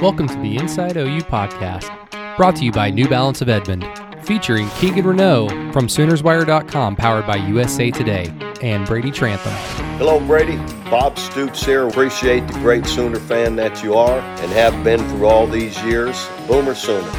Welcome to the Inside OU podcast, brought to you by New Balance of Edmond, featuring Keegan Renault from SoonersWire.com, powered by USA Today, and Brady Trantham. Hello, Brady. Bob Stoops here. Appreciate the great Sooner fan that you are and have been through all these years. Boomer Sooner.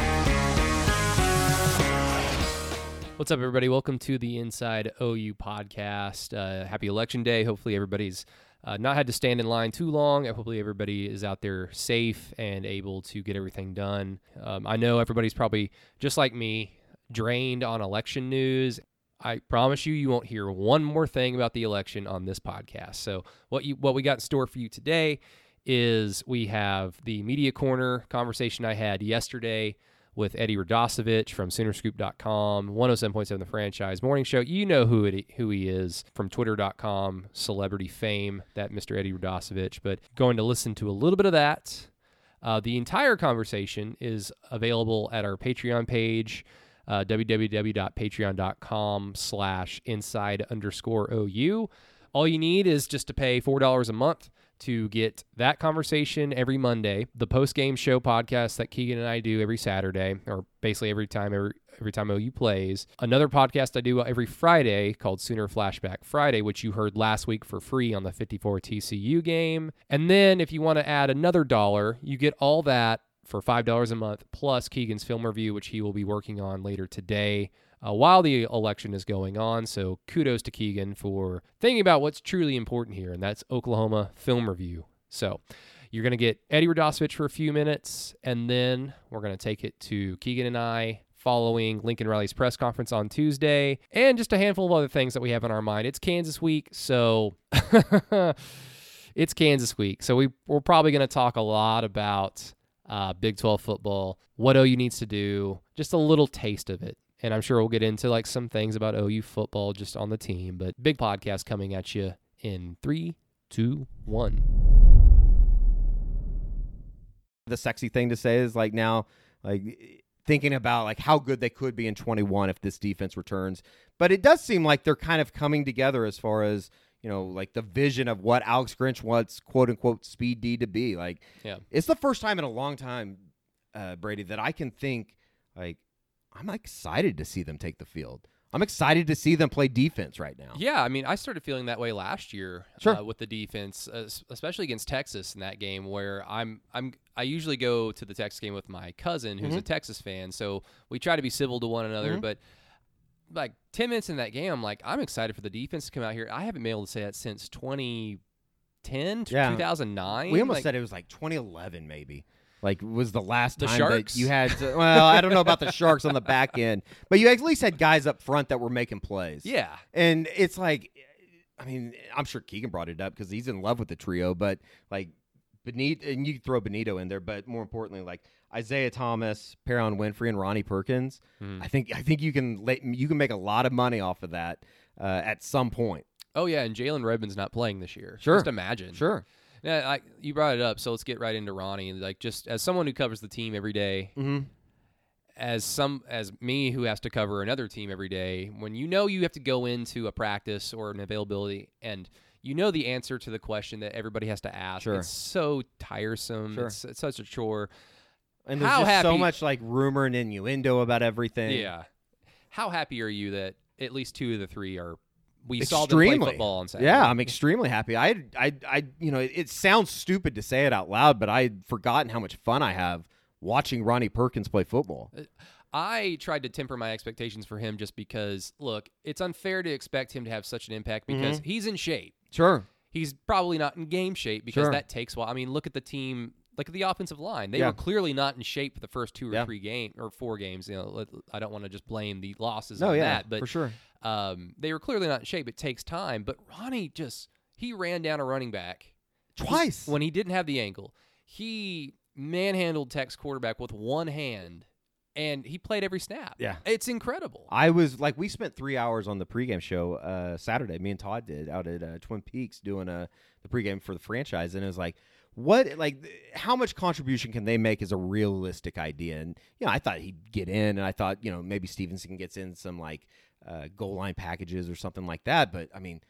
What's up, everybody? Welcome to the Inside OU podcast. Uh, happy Election Day. Hopefully, everybody's uh, not had to stand in line too long. Hopefully, everybody is out there safe and able to get everything done. Um, I know everybody's probably just like me, drained on election news. I promise you, you won't hear one more thing about the election on this podcast. So, what you what we got in store for you today is we have the media corner conversation I had yesterday with Eddie Radosevich from Soonerscoop.com, 107.7 The Franchise Morning Show. You know who it, who he is from Twitter.com, celebrity fame, that Mr. Eddie Radosevich. But going to listen to a little bit of that. Uh, the entire conversation is available at our Patreon page, uh, www.patreon.com slash inside underscore OU. All you need is just to pay $4 a month to get that conversation every Monday, the post game show podcast that Keegan and I do every Saturday, or basically every time every every time OU plays. Another podcast I do every Friday called Sooner Flashback Friday, which you heard last week for free on the 54 TCU game. And then if you want to add another dollar, you get all that for $5 a month plus Keegan's film review, which he will be working on later today uh, while the election is going on. So kudos to Keegan for thinking about what's truly important here, and that's Oklahoma film review. So you're going to get Eddie Radosevich for a few minutes, and then we're going to take it to Keegan and I following Lincoln Riley's press conference on Tuesday, and just a handful of other things that we have in our mind. It's Kansas week, so it's Kansas week. So we, we're probably going to talk a lot about uh, Big 12 football, what OU needs to do, just a little taste of it and I'm sure we'll get into like some things about OU football just on the team. But big podcast coming at you in three, two, one. The sexy thing to say is like now, like thinking about like how good they could be in 21 if this defense returns. But it does seem like they're kind of coming together as far as you know, like the vision of what Alex Grinch wants, quote unquote, Speed D to be. Like, yeah, it's the first time in a long time, uh, Brady, that I can think like I'm excited to see them take the field. I'm excited to see them play defense right now. Yeah, I mean, I started feeling that way last year sure. uh, with the defense, uh, especially against Texas in that game, where I'm I'm I usually go to the Texas game with my cousin who's mm-hmm. a Texas fan, so we try to be civil to one another. Mm-hmm. But like ten minutes in that game, I'm like, I'm excited for the defense to come out here. I haven't been able to say that since 2010, yeah. 2009. We almost like, said it was like 2011, maybe. Like was the last the time sharks? that you had to, well, I don't know about the sharks on the back end, but you at least had guys up front that were making plays. Yeah. And it's like I mean, I'm sure Keegan brought it up because he's in love with the trio, but like Benito and you throw Benito in there, but more importantly, like Isaiah Thomas, Perrion Winfrey, and Ronnie Perkins. Mm. I think I think you can you can make a lot of money off of that uh, at some point. Oh yeah, and Jalen Redmond's not playing this year. Sure. Just imagine. Sure. Yeah, I, you brought it up, so let's get right into Ronnie. Like, just as someone who covers the team every day, mm-hmm. as some as me who has to cover another team every day, when you know you have to go into a practice or an availability and you know the answer to the question that everybody has to ask, sure. it's so tiresome. Sure. It's, it's, such a chore. And there's How just happy, so much like rumor and innuendo about everything. Yeah. How happy are you that at least two of the three are we extremely. saw them play football on Saturday. Yeah, I'm extremely happy. I, I, I, you know, it, it, sounds stupid to say it out loud, but I'd forgotten how much fun I have watching Ronnie Perkins play football. I tried to temper my expectations for him just because, look, it's unfair to expect him to have such an impact because mm-hmm. he's in shape. Sure. He's probably not in game shape because sure. that takes a while. I mean, look at the team at the offensive line. They yeah. were clearly not in shape for the first two or yeah. three games or four games. You know, I don't want to just blame the losses no, on yeah, that, but for sure, um, they were clearly not in shape. It takes time, but Ronnie just he ran down a running back twice when he didn't have the ankle. He manhandled Tech's quarterback with one hand. And he played every snap. Yeah, it's incredible. I was like, we spent three hours on the pregame show uh, Saturday. Me and Todd did out at uh, Twin Peaks doing uh, the pregame for the franchise, and it was like, what like how much contribution can they make is a realistic idea and you know i thought he'd get in and i thought you know maybe stevenson gets in some like uh, goal line packages or something like that but i mean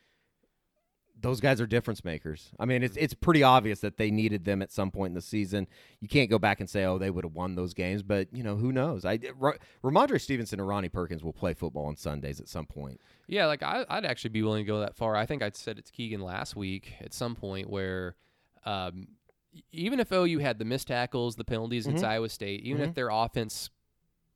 those guys are difference makers. I mean, it's it's pretty obvious that they needed them at some point in the season. You can't go back and say, oh, they would have won those games, but you know, who knows? I R- Rhamondre Stevenson and Ronnie Perkins will play football on Sundays at some point. Yeah, like I, I'd actually be willing to go that far. I think I said it to Keegan last week at some point where, um, even if OU had the missed tackles, the penalties against Mhm. Iowa State, even Mhm. if their offense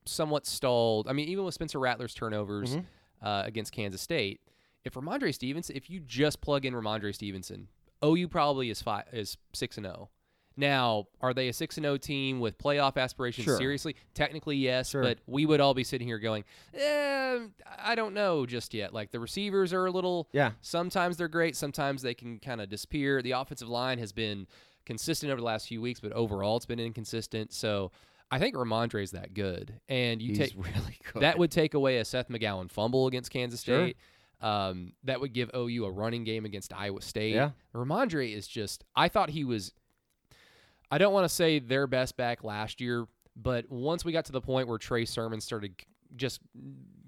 somewhat stalled, I mean, even with Spencer Rattler's turnovers Mhm. uh, against Kansas State, if Rhamondre Stevenson, if you just plug in Rhamondre Stevenson, OU probably is five is six and zero. Now, are they a six and zero team with playoff aspirations? Sure. Seriously, technically yes, Sure. but we would all be sitting here going, eh, I don't know just yet. Like the receivers are a little. Yeah. Sometimes they're great. Sometimes they can kind of disappear. The offensive line has been consistent over the last few weeks, but overall it's been inconsistent. So I think Rhamondre is that good, and you He's take really good. that would take away a Seth McGowan fumble against Kansas Sure. State. Um, that would give OU a running game against Iowa State. Yeah. Rhamondre is just. I thought he was. I don't want to say their best back last year, but once we got to the point where Trey Sermon started just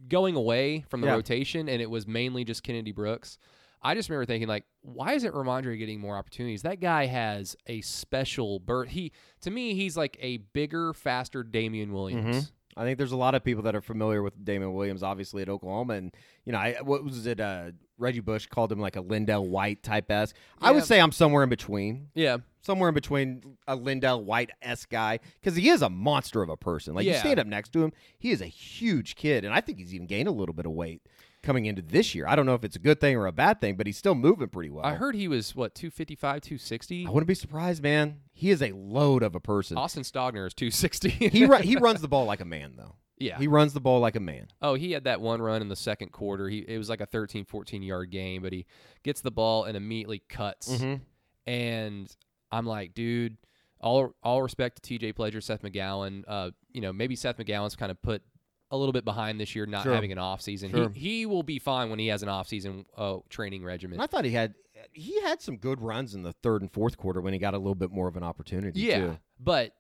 going away from the Yeah. rotation, and it was mainly just Kennedy Brooks. I just remember thinking, like, why isn't Rhamondre getting more opportunities? That guy has a special birth. He, to me, he's like a bigger, faster Damien Williams. Mm-hmm. I think there's a lot of people that are familiar with Damien Williams, obviously at Oklahoma, and you know, I what was it? Uh, Reggie Bush called him like a LenDale White type s. I would say I'm somewhere in between, Yeah, somewhere in between a LenDale White s guy because he is a monster of a person. Like you stand up next to him, he is a huge kid, and I think he's even gained a little bit of weight coming into this year. I don't know if it's a good thing or a bad thing, but he's still moving pretty well. I heard he was what 255, 260. I wouldn't be surprised, man. He is a load of a person. Austin Stogner is 260. he he runs the ball like a man, though. yeah. He runs the ball like a man. oh, he had that one run in the second quarter. He it was like a 13, 14 yard game, but he gets the ball and immediately cuts. Mhm. And I'm like, dude, all all respect to TJ Pledger, Seth McGowan. Uh, you know, maybe Seth McGowan's kind of put a little bit behind this year, not Sure. having an off season. Sure. He he will be fine when he has an off season uh, training regimen. I thought he had he had some good runs in the third and fourth quarter when he got a little bit more of an opportunity. yeah, too. but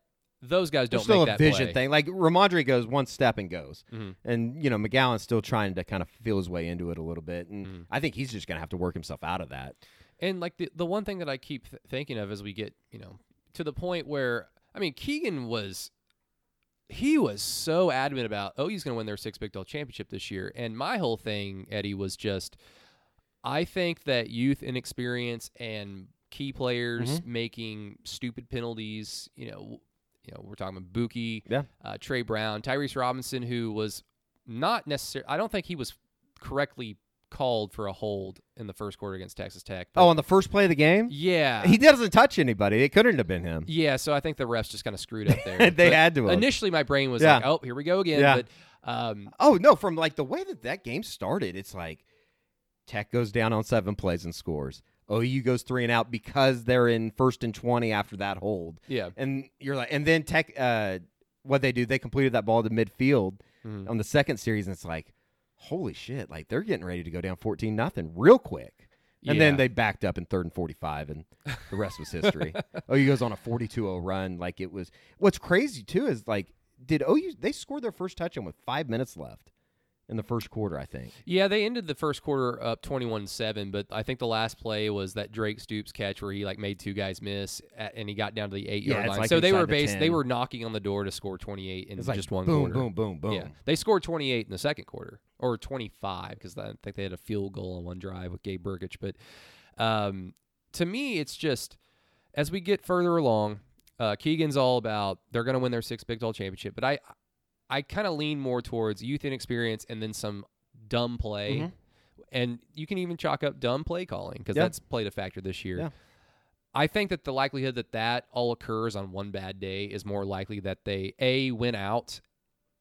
those guys don't There's still make a that vision play. thing. Like Rhamondre goes one step and goes, Mhm. and you know McGowan's still trying to kind of feel his way into it a little bit, and Mhm. I think he's just gonna have to work himself out of that. And like the the one thing that I keep th- thinking of as we get, you know, to the point where I mean, Keegan was he was so adamant about oh he's going to win their six Big 12 championship this year, and my whole thing, Eddie, was just I think that youth inexperience and key players Mm-hmm. making stupid penalties, you know, you know, we're talking about Buki, Yeah. uh, Tre Brown, Tyrese Robinson, who was not necessarily. I don't think he was correctly called for a hold in the first quarter against Texas Tech. but- Oh, on the first play of the game, yeah. he doesn't touch anybody. It couldn't have been him. yeah, so I think the refs just kind of screwed up there. they But had to. Have. Initially, my brain was Yeah. like, "Oh, here we go again." Yeah. But um, Oh no! From like the way that that game started, it's like Tech goes down on seven plays and scores. OU goes three and out because they're in first and twenty after that hold. yeah, And you're like, and then Tech, uh, what they do, they completed that ball to midfield Mhm. on the second series, and it's like, holy shit! Like they're getting ready to go down fourteen nothing real quick. And then they backed up in third and 45, and the rest was history. Oh, OU goes on a 42 0 run. Like it was. What's crazy, too, is like, did OU, they scored their first touchdown with five minutes left in the first quarter, I think. yeah, they ended the first quarter up twenty-one-seven, but I think the last play was that Drake Stoops catch where he like made two guys miss, at, and he got down to the eight-yard Yeah, line. like so they inside were the base, they were knocking on the door to score twenty-eight in It's like just one boom, quarter. boom, boom, boom. Yeah, they scored 28 in the second quarter, or 25 because I think they had a field goal on one drive with Gabe Brkic. But um, to me, it's just as we get further along, uh, Keegan's all about they're going to win their sixth Big 12 championship. But I, I kind of lean more towards youth inexperience and then some dumb play. Mhm. And you can even chalk up dumb play calling because Yeah. that's played a factor this year. Yeah. I think that the likelihood that that all occurs on one bad day is more likely that they a win out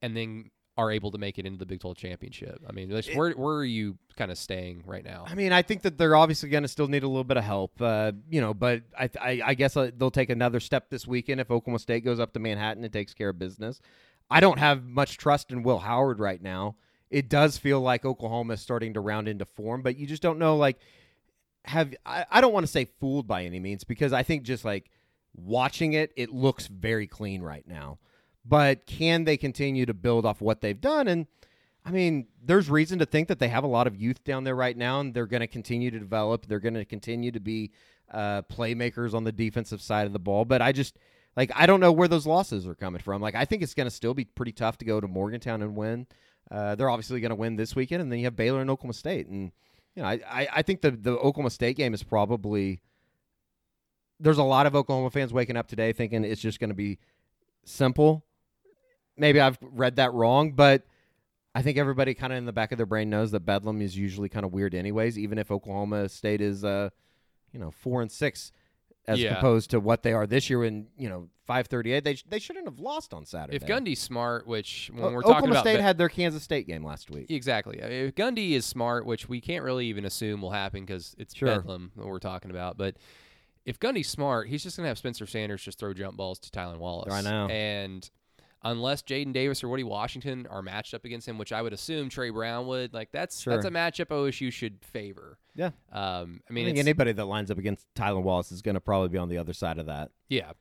and then are able to make it into the Big 12 championship. I mean, like, where where are you kind of staying right now? I mean, I think that they're obviously going to still need a little bit of help, uh, you know. But I, I, I guess uh, they'll take another step this weekend if Oklahoma State goes up to Manhattan and takes care of business. I don't have much trust in Will Howard right now. It does feel like Oklahoma is starting to round into form, but you just don't know. Like, have I, I don't want to say fooled by any means because I think just like watching it, it looks very clean right now. But can they continue to build off what they've done? And I mean, there's reason to think that they have a lot of youth down there right now, and they're going to continue to develop. They're going to continue to be uh, playmakers on the defensive side of the ball. But I just like I don't know where those losses are coming from. Like I think it's going to still be pretty tough to go to Morgantown and win. Uh, they're obviously going to win this weekend, and then you have Baylor and Oklahoma State, and you know I, I, I think the the Oklahoma State game is probably there's a lot of Oklahoma fans waking up today thinking it's just going to be simple. Maybe I've read that wrong, but I think everybody kind of in the back of their brain knows that Bedlam is usually kind of weird, anyways. Even if Oklahoma State is, uh, you know, four and six as Yeah. opposed to what they are this year in you know five thirty eight. They sh- they shouldn't have lost on Saturday. If Gundy's smart, which when O- we're Oklahoma talking about Oklahoma State had their Kansas State game last week. Exactly. I mean, If Gundy is smart, which we can't really even assume will happen because it's Sure. Bedlam that we're talking about. But if Gundy's smart, he's just going to have Spencer Sanders just throw jump balls to Tylan Wallace. I know. And unless Jaden Davis or Woody Washington are matched up against him, which I would assume Tre Brown would, like that's that's Sure. a matchup OSU should favor. Yeah. Um, I I mean, think anybody that lines up against Tylan Wallace is going to probably be on the other side of that. Yeah.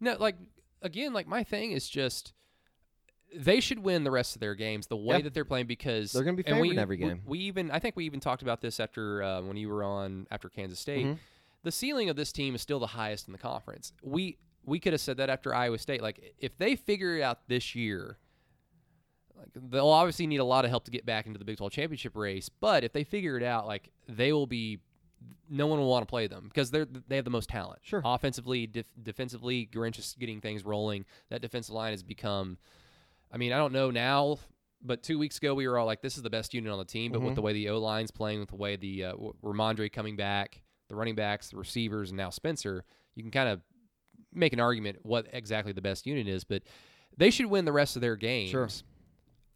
No, like again, like my thing is just they should win the rest of their games the way Yeah. that they're playing because They're gonna be and favored we, in every game. We, even I think we even talked about this after uh, when you were on after Kansas State. Mhm. The ceiling of this team is still the highest in the conference. We we could have said that after Iowa State. Like if they figure it out this year, like they'll obviously need a lot of help to get back into the Big 12 championship race. But if they figure it out, like they will be, no one will want to play them because they're they have the most talent. Sure. Offensively, def- defensively, Grinch is getting things rolling. That defensive line has become. I mean, I don't know now, but two weeks ago we were all like, "This is the best unit on the team." But with Mhm. the way the O line's playing, with the way the uh, Rhamondre coming back, the running backs, the receivers, and now Spencer, you can kind of make an argument what exactly the best unit is. But they should win the rest of their games. Sure.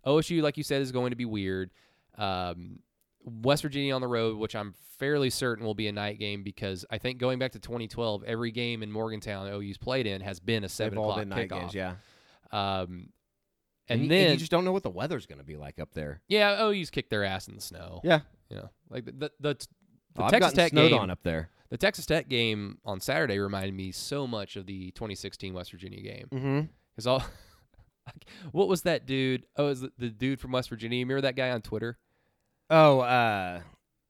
OSU, like you said, is going to be weird. Um, West Virginia on the road, which I'm fairly certain will be a night game because I think going back to 2012, every game in Morgantown OU's played in has been a seven They've all o'clock been night kickoff. games, yeah. Um, and, you- then you just don't know what the weather's going to be like up there. yeah, OU's kicked their ass in the snow. Yeah, You know, like the the, the, the Oh, Texas Tech snowed game. on up there. The Texas Tech game on Saturday reminded me so much of the 2016 West Virginia game Mm-hmm. because all. what was that dude? Oh, it was the, dude from West Virginia. You remember that guy on Twitter? Oh, uh,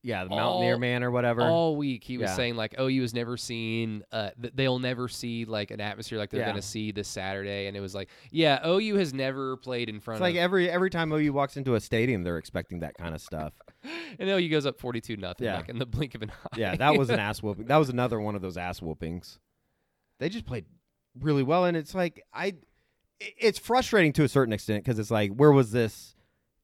yeah, the Mountaineer Man or whatever. All week he was Yeah. saying like, "OU has never seen. Uh, th- they'll never see like an atmosphere like they're Yeah. gonna see this Saturday." And it was like, "Yeah, OU has never played in front of it's like of." every every time OU walks into a stadium, they're expecting that kind of stuff. and OU goes up forty-two nothing, Yeah. like in the blink of an eye. yeah, that was an ass whooping. That was another one of those ass whoopings. They just played really well, and it's like i- it's frustrating to a certain extent because it's like, where was this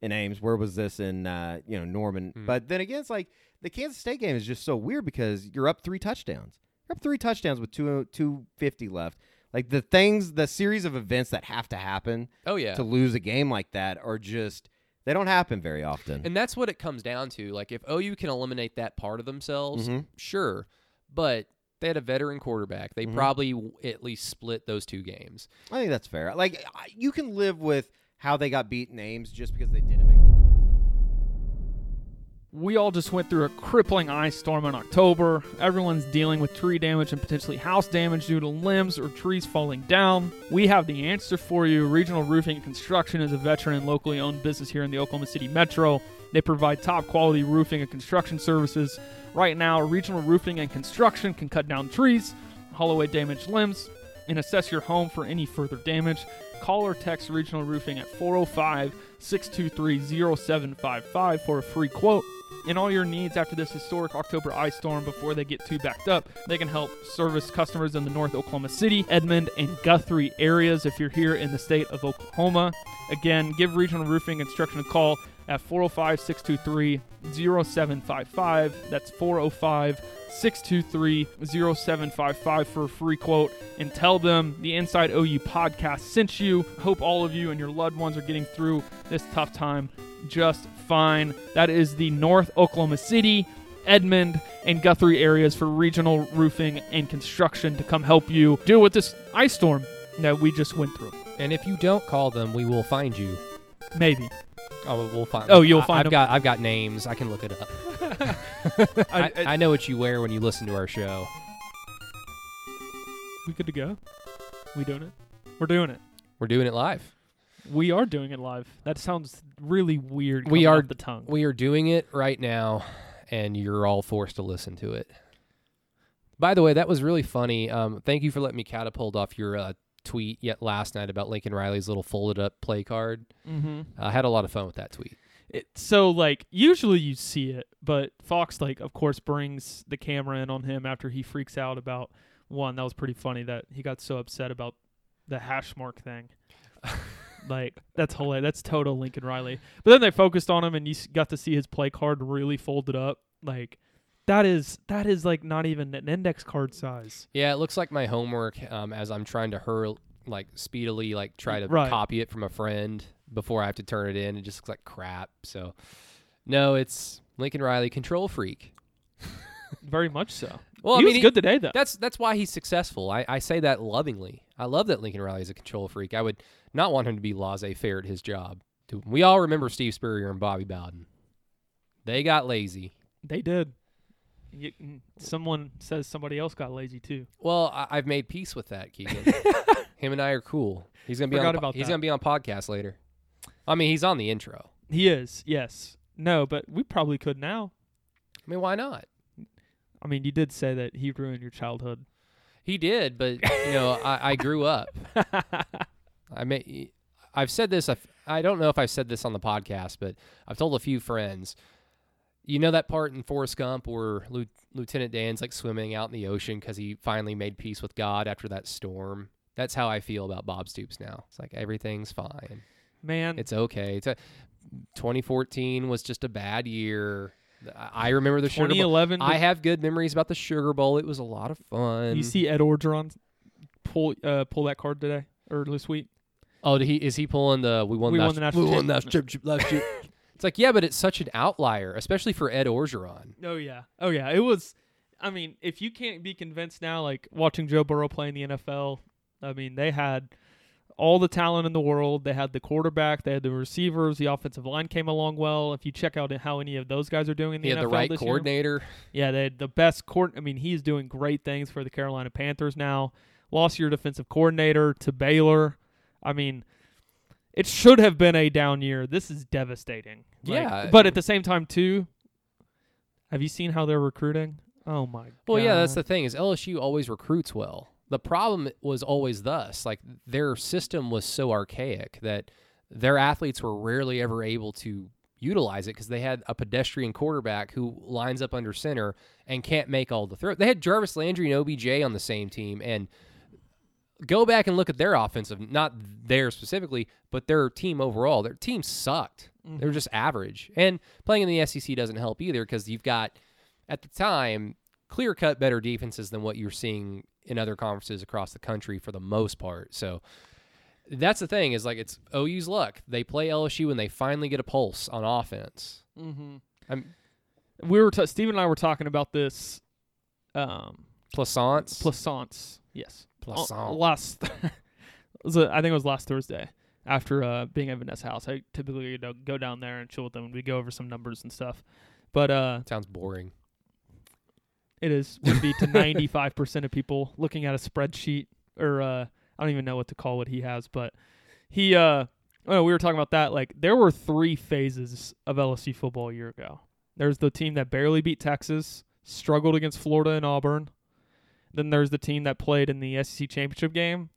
in Ames? Where was this in uh, you know Norman? Mm. But then again, it's like the Kansas State game is just so weird because you're up three touchdowns. You're up three touchdowns with two two fifty left. Like the things, the series of events that have to happen oh yeah. to lose a game like that are just they don't happen very often. And that's what it comes down to. Like if OU can eliminate that part of themselves, Mhm. sure. But they had a veteran quarterback. They Mhm. probably w- at least split those two games. I think that's fair. Like you can live with how they got beat in Ames just because they didn't. We all just went through a crippling ice storm in October. Everyone's dealing with tree damage and potentially house damage due to limbs or trees falling down. We have the answer for you. Regional Roofing and Construction is a veteran and locally owned business here in the Oklahoma City Metro. They provide top quality roofing and construction services. Right now, Regional Roofing and Construction can cut down trees, haul away damaged limbs, and assess your home for any further damage. Call or text Regional Roofing at 405 623 0755 for a free quote. And all your needs after this historic October ice storm before they get too backed up, they can help service customers in the North Oklahoma City, Edmond, and Guthrie areas if you're here in the state of Oklahoma. Again, give Regional Roofing Construction a call at 405 623 0755. That's 405 623 0755 for a free quote and tell them the Inside OU podcast sent you. Hope all of you and your loved ones are getting through this tough time just fine. That is the North Oklahoma City, Edmond, and Guthrie areas for regional roofing and construction to come help you deal with this ice storm that we just went through. And if you don't call them, we will find you. Maybe. Oh, we'll find. Oh, you'll I- find I've them. got. I've got names. I can look it up. I, I- I- I know what you wear when you listen to our show. We good to go? We doing it? We're doing it. We're doing it live. We are doing it live. That sounds really weird. We are- the tongue. We are doing it right now, and you're all forced to listen to it. By the way, that was really funny. Um, thank you for letting me catapult off your uh, tweet yet last night about Lincoln Riley's little folded up play card. mm-hmm. I had a lot of fun with that tweet. It, so like usually you see it, but Fox like of course brings the camera in on him after he freaks out about one. That was pretty funny that he got so upset about the hash mark thing. Like that's hilarious. That's total Lincoln Riley. But then they focused on him and you got to see his play card really folded up. Like that is that is like not even an index card size. Yeah, it looks like my homework um, as I'm trying to hurl like speedily like try to Right. copy it from a friend before I have to turn it in. It just looks like crap. So no, it's Lincoln Riley control freak. Very much so. Well, he I mean, was he- good today though. That's that's why he's successful. I, I say that lovingly. I love that Lincoln Riley is a control freak. I would not want him to be laissez-faire at his job. We all remember Steve Spurrier and Bobby Bowden. They got lazy. They did. You, someone says somebody else got lazy too. Well, I, I've made peace with that, Keegan. Him and I are cool. He's gonna be Forgot on. about he's that. gonna be on podcast later. I mean, he's on the intro. He is, yes. No, but we probably could now. I mean, why not? I mean, you did say that he ruined your childhood. He did, but you know, I, I grew up. I may, I've said this. I've, I don't know if I've said this on the podcast, but I've told a few friends. You know that part in Forrest Gump where Lieutenant Dan's like swimming out in the ocean because he finally made peace with God after that storm. That's how I feel about Bob Stoops now. It's like everything's fine. Man, It's okay. It's a 2014 was just a bad year. I remember the Sugar Bowl. 2011. I have good memories about the Sugar Bowl. It was a lot of fun. you see Ed Orgeron pull uh, pull that card today or this week. Oh, did he is he pulling the we won We the won the national we won the championship. championship last year? It's like yeah, but it's such an outlier, especially for Ed Orgeron. Oh yeah, oh yeah. It was. I mean, if you can't be convinced now, like watching Joe Burrow play in the NFL, I mean, they had all the talent in the world. They had the quarterback, they had the receivers, the offensive line came along well. If you check out how any of those guys are doing in the He had NFL the right this year, coordinator. Yeah, they had the best court. I mean, he's doing great things for the Carolina Panthers now. Lost your defensive coordinator to Baylor. I mean, it should have been a down year. This is devastating. Like, Yeah. but at the same time, too, have you seen how they're recruiting? Oh my god. Well, yeah, that's the thing is LSU always recruits well. The problem was always thus, like their system was so archaic that their athletes were rarely ever able to utilize it because they had a pedestrian quarterback who lines up under center and can't make all the throws. They had Jarvis Landry and OBJ on the same team, and go back and look at their offensive, not theirs specifically, but their team overall. Their team sucked. They were just average. And playing in the SEC doesn't help either because you've got, at the time, clear cut better defenses than what you're seeing in other conferences across the country for the most part. So that's the thing is like it's OU's luck. They play LSU and they finally get a pulse on offense. Mm-hmm. I'm We were t- Steve and I were talking about this. Um, Plaisance. Plaisance, yes. Uh, last, it was a- I think it was last Thursday after uh, being at Vanessa's house. I typically you know, go down there and chill with them, and we go over some numbers and stuff. But uh, Sounds boring. it is would be to ninety five percent of people looking at a spreadsheet or uh, I don't even know what to call what he has, but he uh, oh, we were talking about that. Like there were three phases of LSU football a year ago. There's the team that barely beat Texas, struggled against Florida and Auburn. Then there's the team that played in the SEC championship game.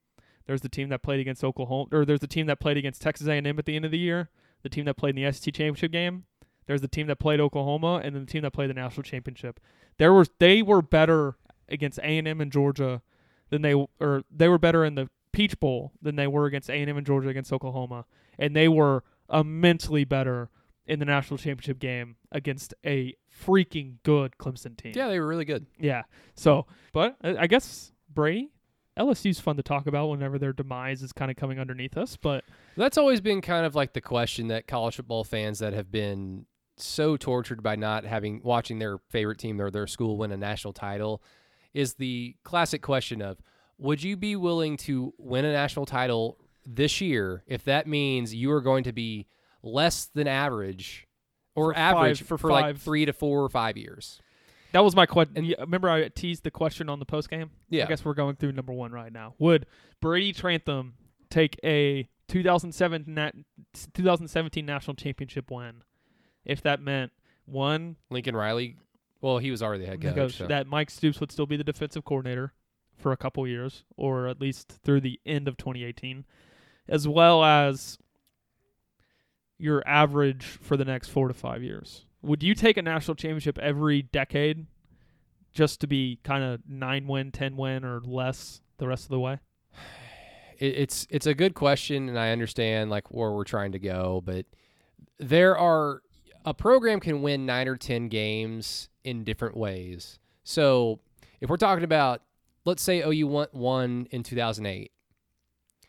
There's the team that played against Oklahoma, or there's the team that played against Texas A&M at the end of the year. The team that played in the SEC championship game. There's the team that played Oklahoma, and then the team that played the national championship. There were they were better against A&M and Georgia than they or they were better in the Peach Bowl than they were against A&M and Georgia against Oklahoma, and they were immensely better in the national championship game against a freaking good Clemson team. Yeah, they were really good. Yeah. So, but I I guess Brady, LSU's fun to talk about whenever their demise is kind of coming underneath us. But That's always been kind of like the question that college football fans that have been so tortured by not having watching their favorite team or their school win a national title is the classic question of would you be willing to win a national title this year if that means you are going to be less than average or For five- average for for, like 3 to 4 or 5 years. that was my question. Remember, I teased the question on the post game. Yeah. I guess we're going through number one right now. Would Brady Trantham take a 2007 na- 2017 national championship win. If that meant one Lincoln Riley. Well, he was already the head coach. coach, so. that Mike Stoops would still be the defensive coordinator for a couple years, or at least through the end of 2018, as well as your average for the next four to five years. Would you take a national championship every decade just to be kind of nine win, ten win, or less the rest of the way? it's it's a good question, and I understand like where we're trying to go, but there are a program can win nine or ten games in different ways. So if we're talking about, let's say OU won one in 2008.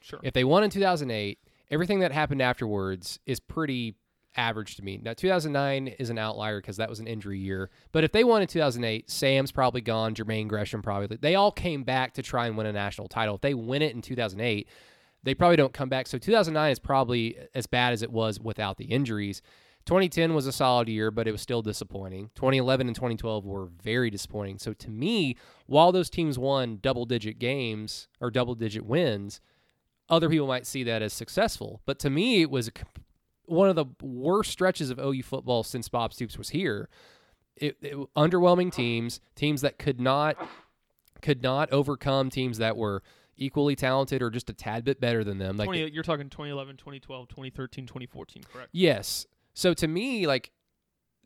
Sure. If they won in 2008, everything that happened afterwards is pretty average to me. Now 2009 is an outlier because that was an injury year. But if they won in 2008, Sam's probably gone, Jermaine Gresham probably. They all came back to try and win a national title. If they win it in 2008, they probably don't come back. So 2009 is probably as bad as it was without the injuries. 2010 was a solid year, but it was still disappointing. 2011 and 2012 were very disappointing. So to me, while those teams won double digit games or double digit wins, other people might see that as successful. But to me, it was one of the worst stretches of OU football since Bob Stoops was here. It, it, underwhelming teams, teams that could not could not overcome teams that were equally talented or just a tad bit better than them. Like 20, you're talking 2011, 2012, 2013, 2014, correct? Yes. So to me, like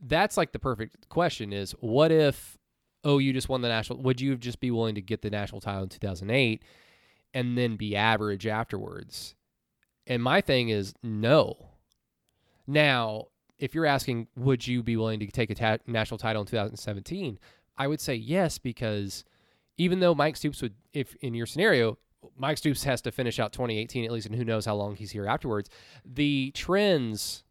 that's like the perfect question is what if OU just won the national would you just be willing to get the national title in 2008 and then be average afterwards? And my thing is no. Now, if you're asking would you be willing to take a ta- national title in 2017, I would say yes because even though Mike Stoops would if in your scenario Mike Stoops has to finish out 2018 at least and who knows how long he's here afterwards, the trends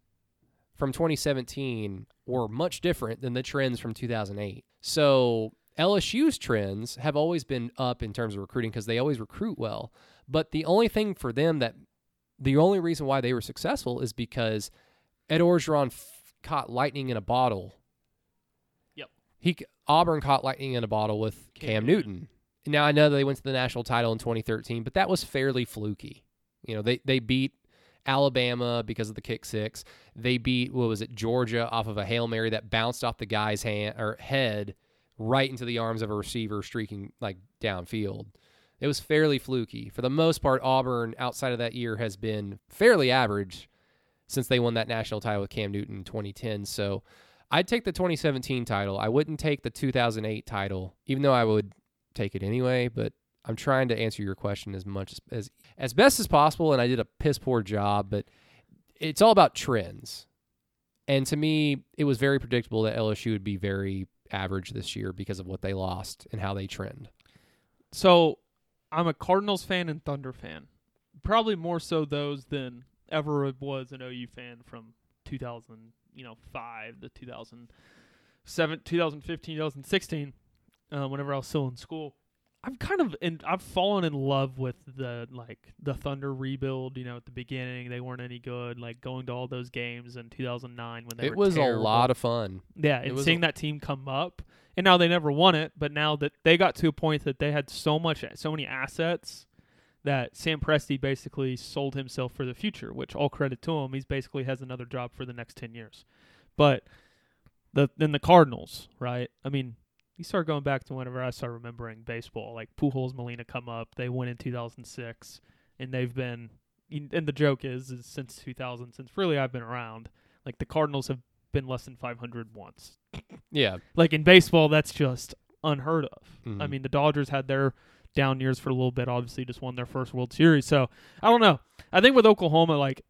from 2017 were much different than the trends from 2008. So LSU's trends have always been up in terms of recruiting because they always recruit well. But the only thing for them that the only reason why they were successful is because Ed Orgeron f- caught lightning in a bottle. Yep. He Auburn caught lightning in a bottle with Cam Cam, Newton. Newton. Now I know they went to the national title in 2013, but that was fairly fluky. You know, they they beat Alabama because of the kick six. They beat what was it Georgia off of a hail mary that bounced off the guy's hand or head right into the arms of a receiver streaking like downfield. It was fairly fluky. For the most part, Auburn outside of that year has been fairly average since they won that national title with Cam Newton in 2010. So I'd take the 2017 title. I wouldn't take the 2008 title, even though I would take it anyway. But I'm trying to answer your question as much as as, best as possible, and I did a piss poor job. But it's all about trends, and to me, it was very predictable that LSU would be very average this year because of what they lost and how they trend. So I'm a Cardinals fan and Thunder fan. Probably more so those than ever was an OU fan from 2000, you know, 5 to 2007, 2015, 2016, uh, whenever I was still in school. I'm kind of in, I've fallen in love with the like the Thunder rebuild. You know, at the beginning they weren't any good. Like going to all those games in 2009 when they It were was terrible. a lot of fun. Yeah, and seeing that team come up, and now they never won it, but now that they got to a point that they had so much, so many assets that Sam Presti basically sold himself for the future. Which all credit to him, he's basically has another job for the next ten years. But the then the Cardinals, right? I mean, you start going back to whenever I start remembering baseball, like Pujols, Molina come up, they went in 2006, and they've been. And the joke is, is since 2000, since really I've been around, like the Cardinals have been less than 500 once. Yeah. Like in baseball, that's just unheard of. I Mhm. mean, the Dodgers had their down years for a little bit. Obviously, just won their first World Series. So I don't know. I think with Oklahoma, like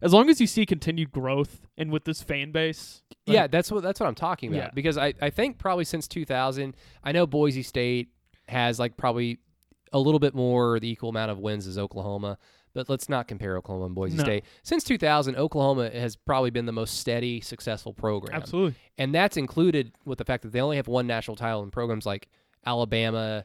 as long as you see continued growth and with this fan base, like, yeah, that's what that's what I'm talking about. Yeah. Because I, I think probably since 2000, I know Boise State has like probably a little bit more the equal amount of wins as Oklahoma, but let's not compare Oklahoma and Boise No. State. Since 2000, Oklahoma has probably been the most steady, successful program, absolutely. and that's included with the fact that they only have one national title in programs like Alabama,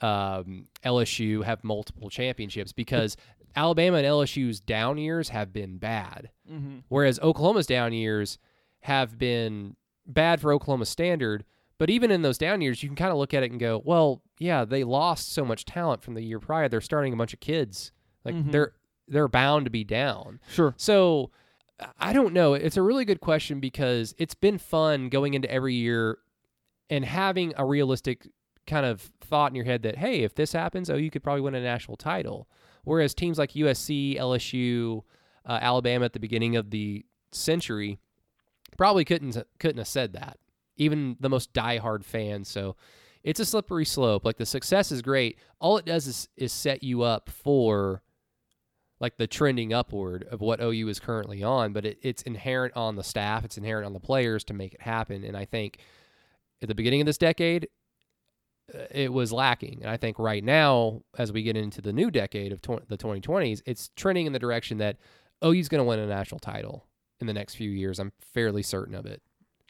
um, LSU have multiple championships because Alabama and LSU's down years have been bad. Mm-hmm. Whereas Oklahoma's down years have been bad for Oklahoma standard. But even in those down years, you can kind of look at it and go, well, yeah, they lost so much talent from the year prior. They're starting a bunch of kids. Like Mhm. they're they're bound to be down. Sure. So I don't know. It's a really good question because it's been fun going into every year and having a realistic kind of thought in your head that hey, if this happens, oh, you could probably win a national title. Whereas teams like USC, LSU, uh, Alabama at the beginning of the century probably couldn't couldn't have said that. Even the most diehard fans. So it's a slippery slope. Like the success is great. All it does is is set you up for like the trending upward of what OU is currently on, but it, it's inherent on the staff, it's inherent on the players to make it happen. And I think at the beginning of this decade, Uh, it was lacking. And I think right now, as we get into the new decade of tw- the 2020s, it's trending in the direction that OU's going to win a national title in the next few years. I'm fairly certain of it,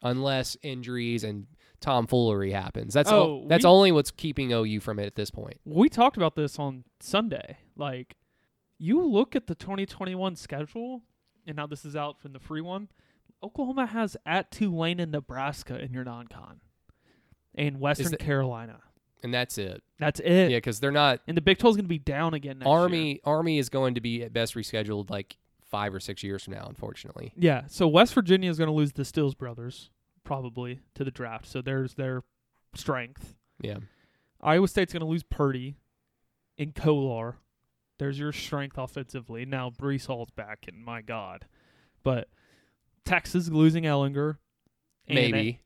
unless injuries and tomfoolery happens. That's Oh, all, that's we- only what's keeping OU from it at this point. We talked about this on Sunday. Like, you look at the 2021 schedule, and now this is out from the free one. Oklahoma has at Tulane and Nebraska in your non-con, and Western the- Carolina. And that's it. That's it. Yeah, because they're not And the Big 12 is going to be down again next year. Army. Army is going to be at best rescheduled like five or six years from now. Unfortunately, Yeah. So West Virginia is going to lose the Stills brothers probably to the draft. So there's their strength. yeah. Iowa State's going to lose Purdy and Kolar. There's your strength offensively. Now Breece Hall's back, and my God, but Texas losing Ehlinger. Maybe.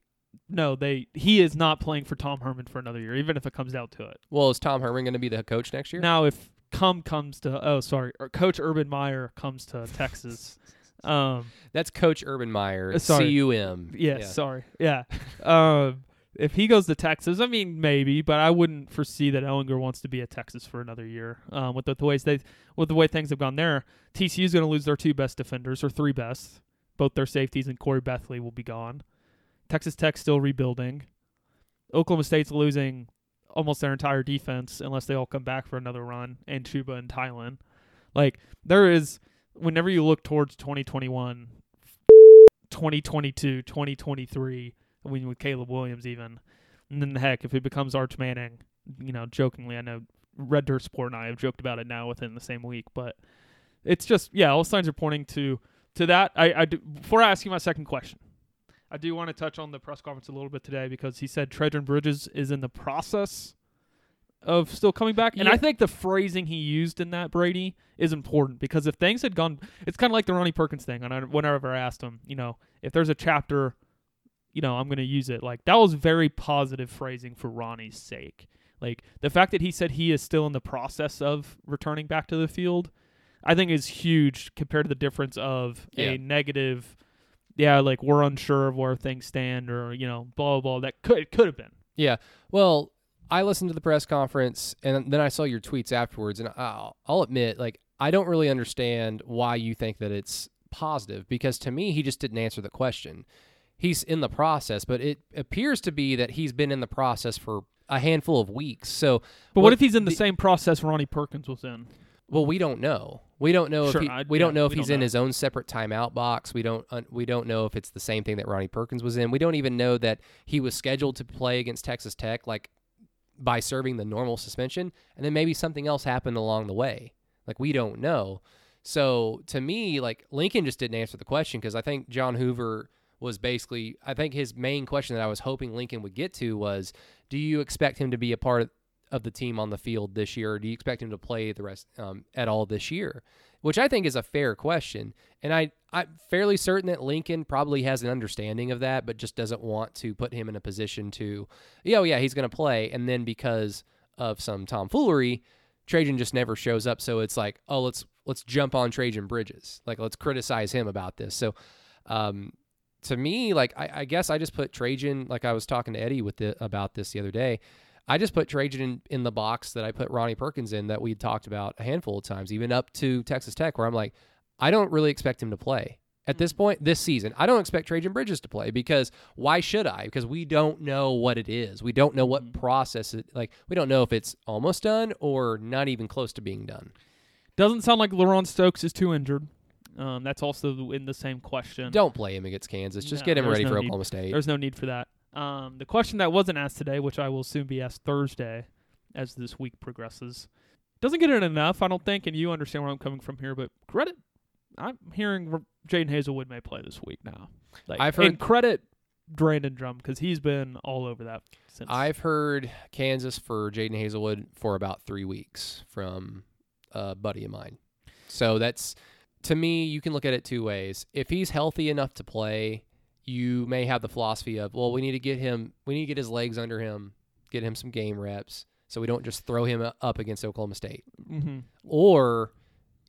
No, they he is not playing for Tom Herman for another year, even if it comes down to it. Well, is Tom Herman going to be the coach next year? Now, if Cum comes to oh sorry, or Coach Urban Meyer comes to Texas, um, That's Coach Urban Meyer. Uh, sorry. C U M. Yes, sorry. Yeah. um, if he goes to Texas, I mean maybe, but I wouldn't foresee that Ehlinger wants to be at Texas for another year. Um, with the, the ways they, with the way things have gone there, TCU is going to lose their two best defenders or three best. Both their safeties and Corey Bethley will be gone. Texas Tech still rebuilding. Oklahoma State's losing almost their entire defense unless they all come back for another run, and Chuba and Tylan. Like there is, whenever you look towards 2021, 2022, 2023, I mean with Caleb Williams even, and then the heck, if it becomes Arch Manning, you know, jokingly, I know Red Dirt Sport and I have joked about it now within the same week, but it's just yeah, all signs are pointing to to that. I, I do, before I ask you my second question, I do want to touch on the press conference a little bit today because he said Trajan Bridges is in the process of still coming back, and Yeah. I think the phrasing he used in that Brady is important because if things had gone, it's kind of like the Ronnie Perkins thing. And I, whenever I asked him, you know, if there's a chapter, you know, I'm going to use it. Like that was very positive phrasing for Ronnie's sake. Like the fact that he said he is still in the process of returning back to the field, I think is huge compared to the difference of Yeah. a negative. Yeah, like we're unsure of where things stand, or you know, blah blah. blah. That could it could have been. Yeah. Well, I listened to the press conference and then I saw your tweets afterwards, and I'll, I'll admit, like, I don't really understand why you think that it's positive because to me, he just didn't answer the question. He's in the process, but it appears to be that he's been in the process for a handful of weeks. So, But what Well, if he's in the, the- same process Ronnie Perkins was in? Well, we don't know. We don't know Sure, if he, I- we yeah, don't know if he's in know. his own separate timeout box. We don't un, we don't know if it's the same thing that Ronnie Perkins was in. We don't even know that he was scheduled to play against Texas Tech like by serving the normal suspension and then maybe something else happened along the way. Like we don't know. So to me, like Lincoln just didn't answer the question because I think John Hoover was basically I think his main question that I was hoping Lincoln would get to was do you expect him to be a part of, of the team on the field this year or do you expect him to play the rest um, at all this year? Which I think is a fair question. And I, I'm fairly certain that Lincoln probably has an understanding of that, but just doesn't want to put him in a position to, yeah, oh, yeah, he's going to play. And then because of some tomfoolery, Trajan just never shows up. So it's like, oh, let's let's jump on Trajan Bridges. Like let's criticize him about this. So um, to me, like I, I guess I just put Trajan, like I was talking to Eddie with the, about this the other day. I just put Trajan in, in the box that I put Ronnie Perkins in that we talked about a handful of times, even up to Texas Tech, where I'm like, I don't really expect him to play at this point this season. I don't expect Trajan Bridges to play because why should I? Because we don't know what it is. We don't know what process it like. We don't know if it's almost done or not even close to being done. Doesn't sound like LaRon Stokes is too injured. Um, that's also in the same question. Don't play him against Kansas. Just No, get him ready no for need. Oklahoma State. There's no need for that. Um, the question that wasn't asked today, which I will soon be asked Thursday, as this week progresses, doesn't get it enough, I don't think, and you understand where I'm coming from here. But credit, I'm hearing Jaden Hazelwood may play this week now. Like, I've heard and credit Brandon Drum because he's been all over that since. I've heard Kansas for Jaden Hazelwood for about three weeks from a buddy of mine. So that's to me, you can look at it two ways. If he's healthy enough to play, you may have the philosophy of, well, we need to get him, we need to get his legs under him, get him some game reps, so we don't just throw him up against Oklahoma State. hmm Or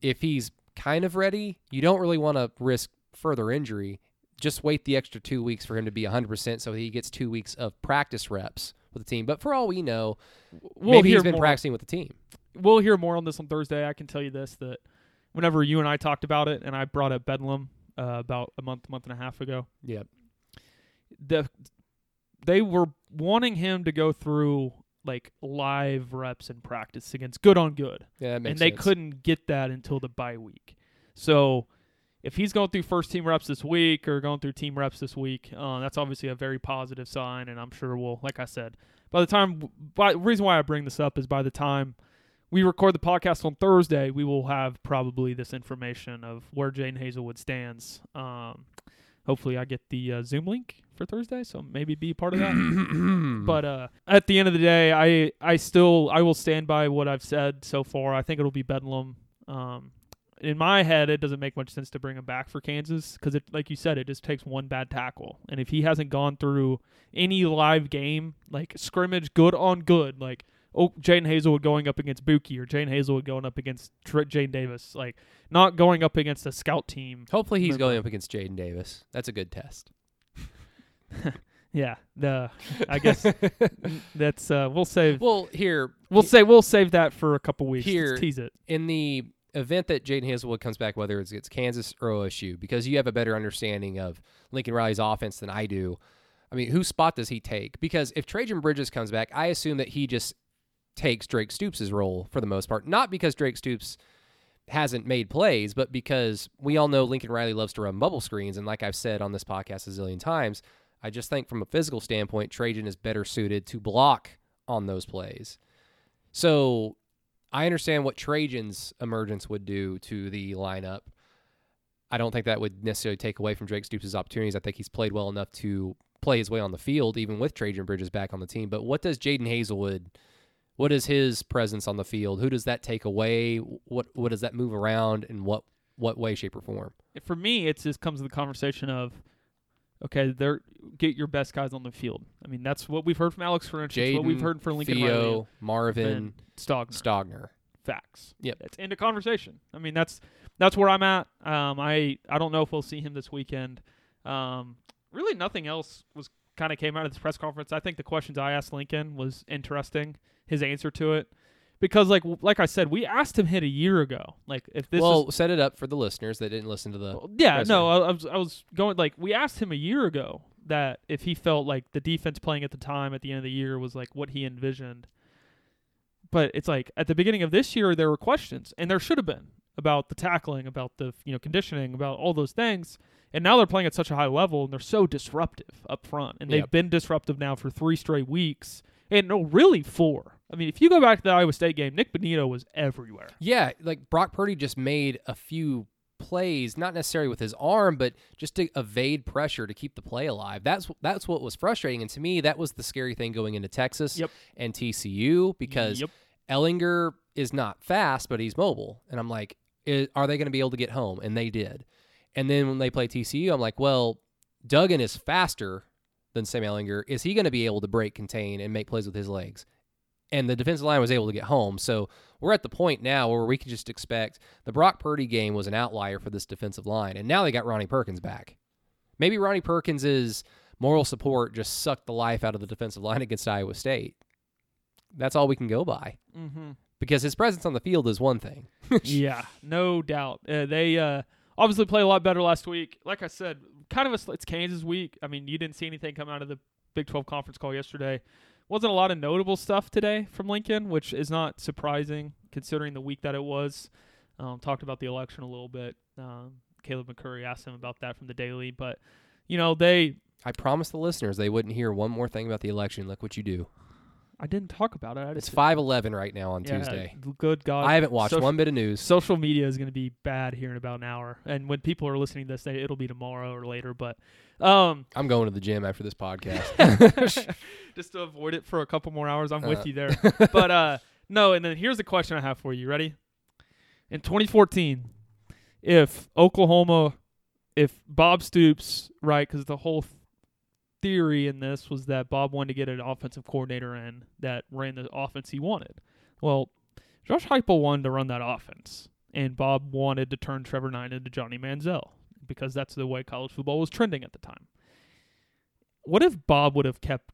if he's kind of ready, you don't really want to risk further injury. Just wait the extra two weeks for him to be 100% so he gets two weeks of practice reps with the team. But for all we know, We'll maybe he's been more. practicing with the team. We'll hear more on this on Thursday. I can tell you this that whenever you and I talked about it, and I brought up Bedlam uh, about a month, month and a half ago, Yep. the they were wanting him to go through like live reps in practice against good on good. Yeah, and they sense. couldn't get that until the bye week. So if he's going through first team reps this week or going through team reps this week, uh, that's obviously a very positive sign. And I'm sure we'll, like I said, by the time, by, the reason why I bring this up is by the time we record the podcast on Thursday, we will have probably this information of where Jadon Haselwood stands. Um, hopefully, I get the uh, Zoom link for Thursday, so maybe be part of that. But uh, at the end of the day, I I still I will stand by what I've said so far. I think it'll be Bedlam. Um, in my head, it doesn't make much sense to bring him back for Kansas because it, like you said, it just takes one bad tackle, and if he hasn't gone through any live game like scrimmage, good on good, like oh Jadon Haselwood going up against Buki or Jadon Haselwood going up against Tr- Jaden Davis, like not going up against a scout team. Hopefully he's going up against Jaden Davis. That's a good test. Yeah, the I guess that's uh, we'll save Well, here we'll say we'll save that for a couple weeks. Let's Here- tease it. in the event that Jadon Haselwood comes back, whether it's against Kansas or OSU, because you have a better understanding of Lincoln Riley's offense than I do. I mean, whose spot does he take? Because if Trejan Bridges comes back, I assume that he just takes Drake Stoops' role for the most part. Not because Drake Stoops hasn't made plays, but because we all know Lincoln Riley loves to run bubble screens. And like I've said on this podcast a zillion times, I just think from a physical standpoint, Trejan is better suited to block on those plays. So I understand what Trejan's emergence would do to the lineup. I don't think that would necessarily take away from Drake Stoops' opportunities. I think he's played well enough to play his way on the field, even with Trejan Bridges back on the team. But what does Jadon Haselwood? What is his presence on the field? Who does that take away? What what does that move around? In what what way, shape, or form? for me, it just comes to the conversation of, okay, there get your best guys on the field. I mean, that's what we've heard from Alex Grinch. It's what we've heard from Lincoln Riley, Marvin, Stogner. Stogner. Facts. Yep. It's end of conversation. I mean, that's that's where I'm at. Um, I I don't know if we'll see him this weekend. Um, really, nothing else was kind of came out of this press conference. I think the questions I asked Lincoln was interesting. His answer to it. Because like like I said, we asked him hit a year ago. Like if this is well, set it up for the listeners that didn't listen to the. Yeah, no, I, I was I was going like we asked him a year ago that if he felt like the defense playing at the time at the end of the year was like what he envisioned. But it's like at the beginning of this year there were questions and there should have been about the tackling, about the you know conditioning, about all those things. And now they're playing at such a high level and they're so disruptive up front. And they've been disruptive now for three straight weeks. And no, really four. I mean, if you go back to the Iowa State game, Nik Bonitto was everywhere. Yeah, like Brock Purdy just made a few plays, not necessarily with his arm, but just to evade pressure to keep the play alive. That's that's what was frustrating, and to me, that was the scary thing going into Texas Yep. and TCU because Yep. Ehlinger is not fast, but he's mobile, and I'm like, are they going to be able to get home? And they did. And then when they play TCU, I'm like, well, Duggan is faster than Sam Ehlinger. Is he going to be able to break, contain, and make plays with his legs? and the defensive line was able to get home. So we're at the point now where we can just expect the Brock Purdy game was an outlier for this defensive line, and now they got Ronnie Perkins back. Maybe Ronnie Perkins' moral support just sucked the life out of the defensive line against Iowa State. That's all we can go by Mm-hmm. because his presence on the field is one thing. yeah, no doubt. Uh, they uh, obviously played a lot better last week. Like I said, kind of a it's Kansas week. I mean, you didn't see anything come out of the Big 12 conference call yesterday. Wasn't a lot of notable stuff today from Lincoln, which is not surprising considering the week that it was. Um, talked about the election a little bit. Um, Caleb McCurry asked him about that from the Daily, but you know they. I promised the listeners they wouldn't hear one more thing about the election. Look what you do. I didn't talk about it. I It's just, five eleven right now on yeah, Tuesday. Good God. I haven't watched Social- one bit of news. Social media is going to be bad here in about an hour, and when people are listening to this, they, it'll be tomorrow or later. But um, I'm going to the gym after this podcast. just to avoid it for a couple more hours, I'm Uh. with you there. but uh, no, and then here's the question I have for you. Ready? In 2014, if Oklahoma, if Bob Stoops, right, because the whole theory in this was that Bob wanted to get an offensive coordinator in that ran the offense he wanted. Well, Josh Heupel wanted to run that offense, and Bob wanted to turn Trevor Knight into Johnny Manziel because that's the way college football was trending at the time. What if Bob would have kept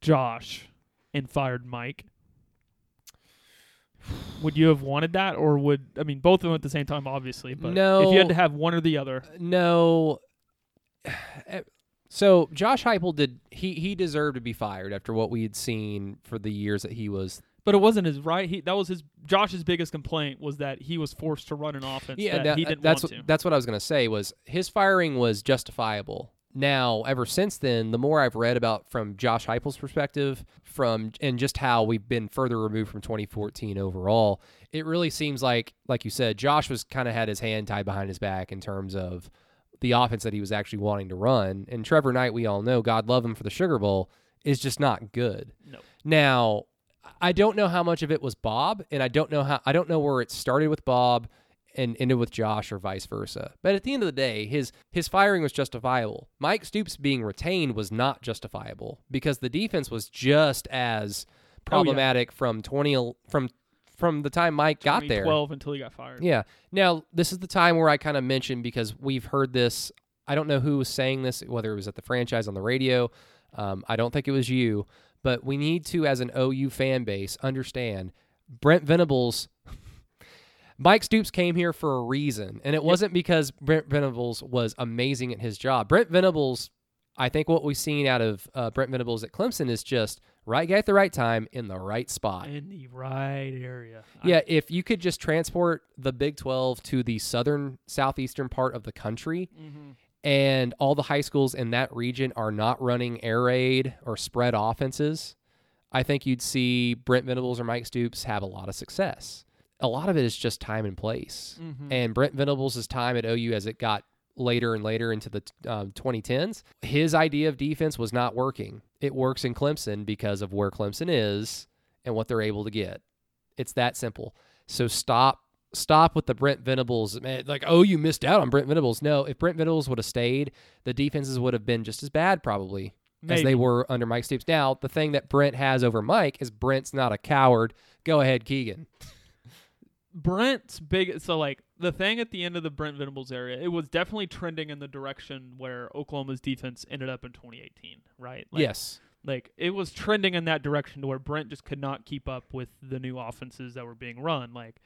Josh and fired Mike? Would you have wanted that, or would I mean both of them at the same time? Obviously, but no, if you had to have one or the other, no. Eh, So Josh Heupel did he he deserved to be fired after what we had seen for the years that he was but it wasn't his right. He that was his Josh's biggest complaint was that he was forced to run an offense yeah that that- he didn't that's want what, to. that's what I was gonna say was his firing was justifiable. Now, ever since then, the more I've read about from Josh Heupel's perspective, from and just how we've been further removed from 2014 overall, it really seems like, like you said, Josh was kind of had his hand tied behind his back in terms of the offense that he was actually wanting to run. And Trevor Knight, we all know, God love him for the Sugar Bowl, is just not good. No. Now, I don't know how much of it was Bob, and I don't know how I don't know where it started with Bob and ended with Josh or vice versa. But at the end of the day, his his firing was justifiable. Mike Stoops being retained was not justifiable because the defense was just as Oh, yeah. problematic from 20 from from the time Mike got there. 2012 until he got fired. Yeah. Now, this is the time where I kind of mentioned because we've heard this. I don't know who was saying this, whether it was at the franchise on the radio. Um, I don't think it was you, but we need to, as an OU fan base, understand Brent Venables. Mike Stoops came here for a reason, and it wasn't because Brent Venables was amazing at his job. Brent Venables, I think what we've seen out of uh, Brent Venables at Clemson is just right guy at the right time in the right spot. in the right area. I- Yeah, if you could just transport the Big 12 to the southern southeastern part of the country Mhm. and all the high schools in that region are not running air raid or spread offenses, I think you'd see Brent Venables or Mike Stoops have a lot of success. A lot of it is just time and place. Mhm. And Brent Venables' time at OU as it got later and later into the um, 2010s, his idea of defense was not working. It works in Clemson because of where Clemson is and what they're able to get. It's that simple. So stop stop with the Brent Venables. Man, like, oh, you missed out on Brent Venables. No, if Brent Venables would have stayed, the defenses would have been just as bad probably as they were under Mike Stoops. Now, the thing that Brent has over Mike is Brent's not a coward. Go ahead, Keegan. Brent's big. So like the thing at the end of the Brent Venables area, it was definitely trending in the direction where Oklahoma's defense ended up in 2018. Right? Like, yes. Like it was trending in that direction to where Brent just could not keep up with the new offenses that were being run. Like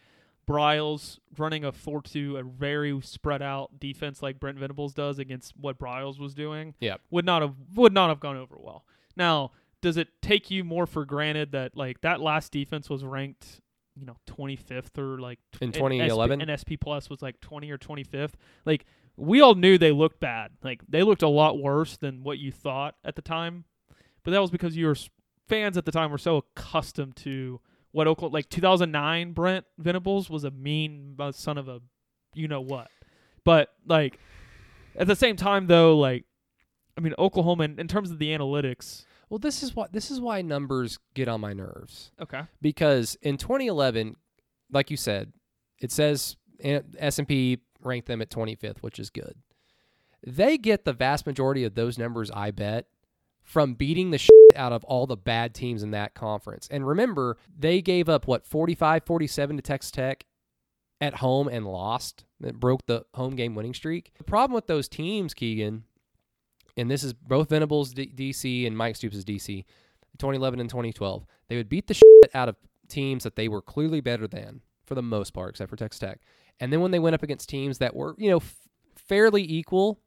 Briles running a 4-2, a very spread out defense like Brent Venables does against what Briles was doing. Yep. Would not have would not have gone over well. Now, does it take you more for granted that like that last defense was ranked, you know, 25th or like In 2011? SP, and SP Plus was like 20 or 25th? Like we all knew they looked bad. Like they looked a lot worse than what you thought at the time. But that was because your fans at the time were so accustomed to what Oklahoma like 2009 Brent Venables was a mean son of a you know what. But like at the same time though like I mean Oklahoma in, in terms of the analytics Well, this is what this is why numbers get on my nerves okay because in 2011, like you said, it says eh, S and P ranked them at 25th, which is good. They get the vast majority of those numbers, I bet, from beating the shit out of all the bad teams in that conference. And remember, they gave up what 45, 47 to Texas Tech at home and lost. That broke the home game winning streak. The problem with those teams, Keegan, and this is both Venables D- DC and Mike Stoops' DC, 2011 and 2012. They would beat the shit out of teams that they were clearly better than for the most part, except for Texas Tech. And then when they went up against teams that were, you know, f- fairly equal,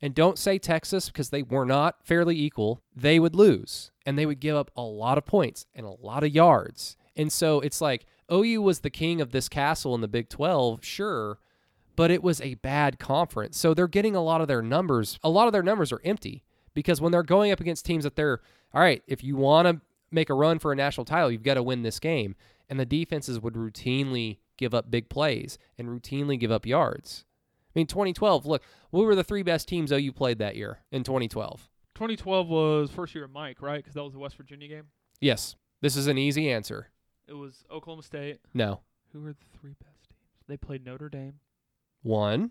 and don't say Texas because they were not fairly equal, they would lose and they would give up a lot of points and a lot of yards. And so it's like OU was the king of this castle in the Big 12, sure, but it was a bad conference. So they're getting a lot of their numbers, a lot of their numbers are empty because when they're going up against teams that they're, all right, if you want to make a run for a national title, you've got to win this game. And the defenses would routinely give up big plays and routinely give up yards. I mean, 2012, look, what were the three best teams OU played that year in 2012? 2012 was first year of Mike, right? Because that was the West Virginia game. Yes. This is an easy answer. It was Oklahoma State. No. Who were the three best teams? They played Notre Dame. One,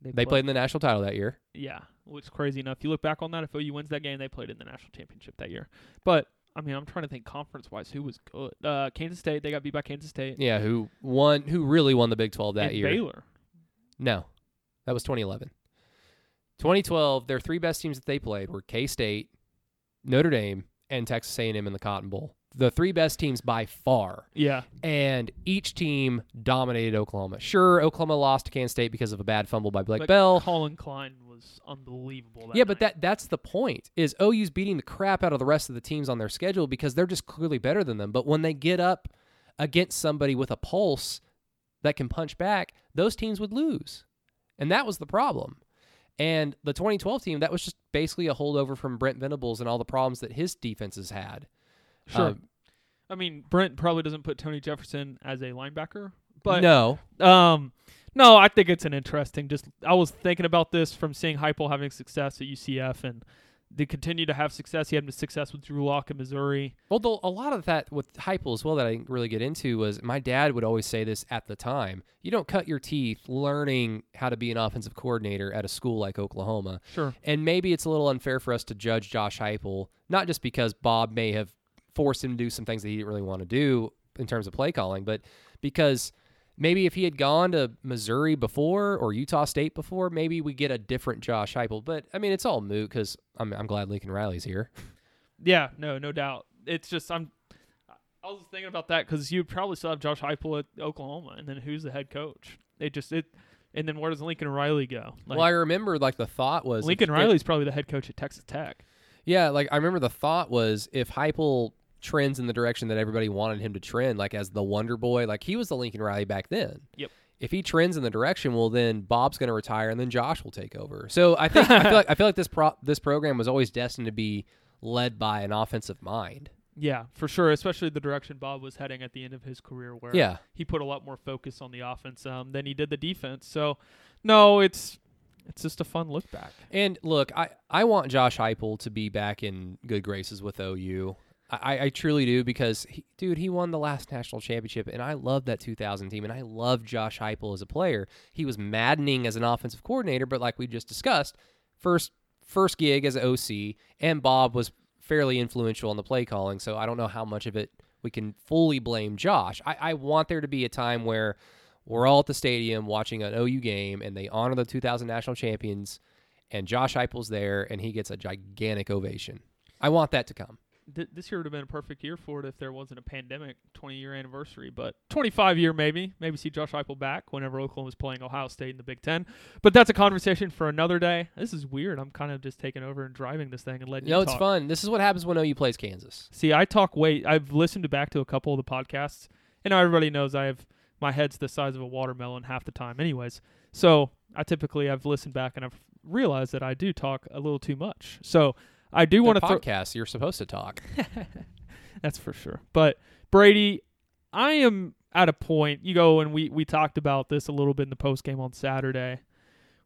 they played in the national title that year. Yeah, which is crazy enough. If You look back on that, if OU wins that game, they played in the national championship that year. But I mean, I'm trying to think conference wise, who was good? Uh, Kansas State. They got beat by Kansas State. Yeah, who won? Who really won the Big 12 that and year? Baylor. No, that was 2011. 2012, their three best teams that they played were K State, Notre Dame, and Texas A&M in the Cotton Bowl. The three best teams by far, Yeah, and each team dominated Oklahoma. Sure, Oklahoma lost to Kansas State because of a bad fumble by Blake but Bell. Collin Klein was unbelievable. Yeah, but that that's the point. Is OU's beating the crap out of the rest of the teams on their schedule because they're just clearly better than them. But when they get up against somebody with a pulse that can punch back, those teams would lose. And that was the problem. And the 2012 team, that was just basically a holdover from Brent Venables and all the problems that his defenses had. Sure. Um, I mean, Brent probably doesn't put Tony Jefferson as a linebacker, but no, Um, no, I think it's an interesting. Just I was thinking about this from seeing Heupel having success at UCF and they continue to have success. He had success with Drew Lock in Missouri. Although a lot of that with Heupel as well that I didn't really get into was my dad would always say this at the time. You don't cut your teeth learning how to be an offensive coordinator at a school like Oklahoma. Sure. And maybe it's a little unfair for us to judge Josh Heupel, not just because Bob may have forced him to do some things that he didn't really want to do in terms of play calling, but because maybe if he had gone to Missouri before or Utah State before, maybe we get a different Josh Heupel. But I mean, it's all moot because I'm, I'm glad Lincoln Riley's here. Yeah, no, no doubt. It's just I'm. I was thinking about that because you'd probably still have Josh Heupel at Oklahoma, and then who's the head coach? It just it, and then where does Lincoln Riley go? Like, well, I remember like the thought was Lincoln if- Riley's probably the head coach at Texas Tech. Yeah, like I remember the thought was if Heupel trends in the direction that everybody wanted him to trend, like as the Wonder Boy, like he was the Lincoln Riley back then. Yep. If he trends in the direction, well, then Bob's going to retire, and then Josh will take over. So I think I feel like I feel like this pro- this program was always destined to be led by an offensive mind. Yeah, for sure. Especially the direction Bob was heading at the end of his career, where Yeah. he put a lot more focus on the offense um, than he did the defense. So, no, it's it's just a fun look back. And look, I, I want Josh Heupel to be back in good graces with OU. I, I truly do because, he, dude, he won the last national championship, and I love that 2000 team, and I love Josh Heupel as a player. He was maddening as an offensive coordinator, but like we just discussed, first first gig as OC, and Bob was fairly influential on the play calling. So I don't know how much of it we can fully blame Josh. I, I want there to be a time where we're all at the stadium watching an OU game, and they honor the 2000 national champions and Josh Heupel's there, and he gets a gigantic ovation. I want that to come. Th- this year would have been a perfect year for it if there wasn't a pandemic 20 year anniversary, but 25 year maybe. Maybe see Josh Heupel back whenever Oklahoma was playing Ohio State in the Big Ten. But that's a conversation for another day. This is weird. I'm kind of just taking over and driving this thing and letting You know, you it's fun. This is what happens when OU plays Kansas. See, I talk way. I've listened to back to a couple of the podcasts, and everybody knows I have my head's the size of a watermelon half the time, anyways. So I typically I've listened back and I've realized that I do talk a little too much. So I do want to podcast, you're supposed to talk. That's for sure. But Brady, I am at a point. You go and we we talked about this a little bit in the post game on Saturday,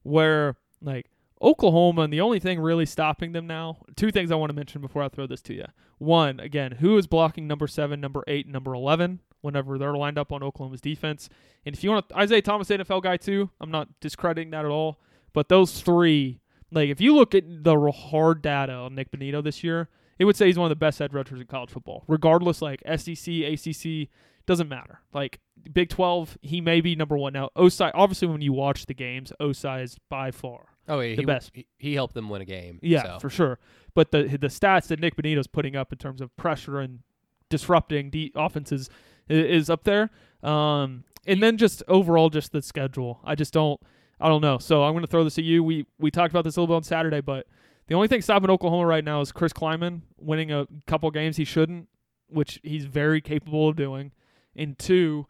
where like Oklahoma and the only thing really stopping them now. Two things I want to mention before I throw this to you. One, again, who is blocking number seven, number eight, number eleven whenever they're lined up on Oklahoma's defense? And if you want to, Isaiah Thomas, NFL guy too. I'm not discrediting that at all. But those three, like if you look at the hard data on Nik Bonitto this year, it would say he's one of the best edge rushers in college football. Regardless, like SEC, ACC, doesn't matter. Like Big 12, he may be number one. Now, Osai, obviously, when you watch the games, Osai is by far. Oh, yeah, The he, best. He, he helped them win a game. Yeah, so. for sure. But the the stats that Nik Bonitto's putting up in terms of pressure and disrupting the offenses is up there. Um, and then just overall, just the schedule. I just don't. I don't know. So I'm going to throw this at you. We we talked about this a little bit on Saturday, but the only thing stopping Oklahoma right now is Chris Klieman winning a couple games he shouldn't, which he's very capable of doing. And two,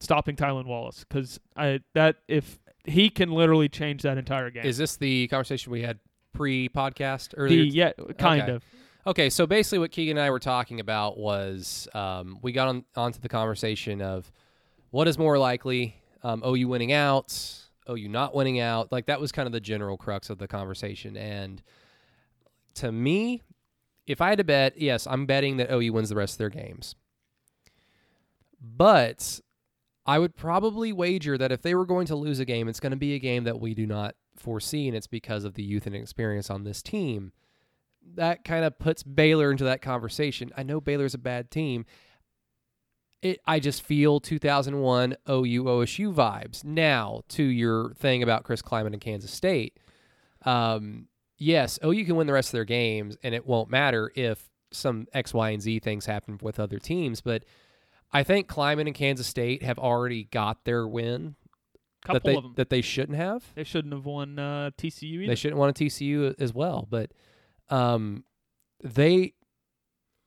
stopping Tylan Wallace because I that if he can literally change that entire game. Is this the conversation we had pre-podcast the earlier? yeah, kind Okay. of. Okay, so basically, what Keegan and I were talking about was um, we got on onto the conversation of what is more likely, um, OU winning out, OU not winning out. Like that was kind of the general crux of the conversation. And to me, if I had to bet, yes, I'm betting that OU wins the rest of their games. But I would probably wager that if they were going to lose a game, it's going to be a game that we do not foresee, and it's because of the youth and experience on this team. That kind of puts Baylor into that conversation. I know Baylor's a bad team. It, I just feel 2001 OU OSU vibes. Now, to your thing about Chris Klieman and Kansas State, um, yes, OU can win the rest of their games, and it won't matter if some X, Y, and Z things happen with other teams. But I think Klieman and Kansas State have already got their win Couple that they of them. that they shouldn't have. They shouldn't have won uh, TCU either. They shouldn't want a TCU as well. But um, they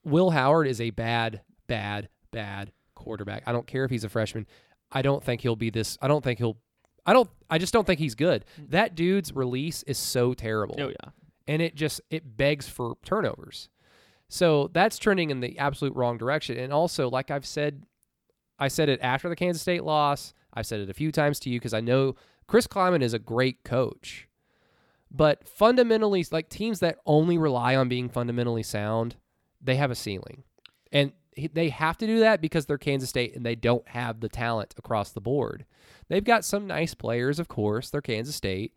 Will Howard is a bad, bad, bad quarterback. I don't care if he's a freshman. I don't think he'll be this. I don't think he'll. I don't. I just don't think he's good. That dude's release is so terrible oh yeah. and it just it begs for turnovers. So that's trending in the absolute wrong direction. And also, like I've said, I said it after the Kansas State loss. I've said it a few times to you because I know Chris Klieman is a great coach. But fundamentally, like teams that only rely on being fundamentally sound, they have a ceiling. And they have to do that because they're Kansas State and they don't have the talent across the board. They've got some nice players, of course. They're Kansas State.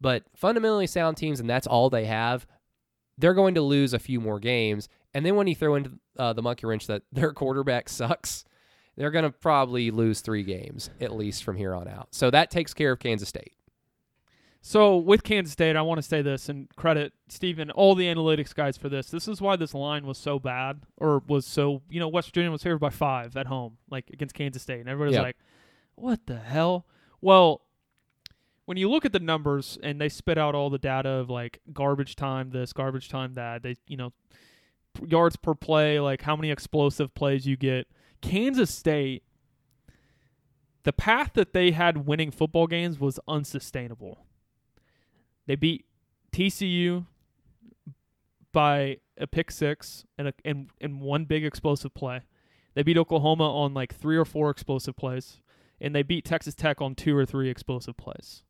But fundamentally sound teams, and that's all they have, they're going to lose a few more games. And then when you throw into uh, the monkey wrench that their quarterback sucks, they're going to probably lose three games at least from here on out. So that takes care of Kansas State. So with Kansas State, I want to say this and credit Stephen, all the analytics guys for this. This is why this line was so bad, or was so you know West Virginia was favored by five at home, like against Kansas State, and everybody's Yeah. like, "What the hell?" Well, when you look at the numbers and they spit out all the data of like garbage time this, garbage time that, they you know yards per play, like how many explosive plays you get. Kansas State, the path that they had winning football games was unsustainable. They beat TCU by a pick six and a, and and one big explosive play. They beat Oklahoma on like three or four explosive plays, and they beat Texas Tech on two or three explosive plays.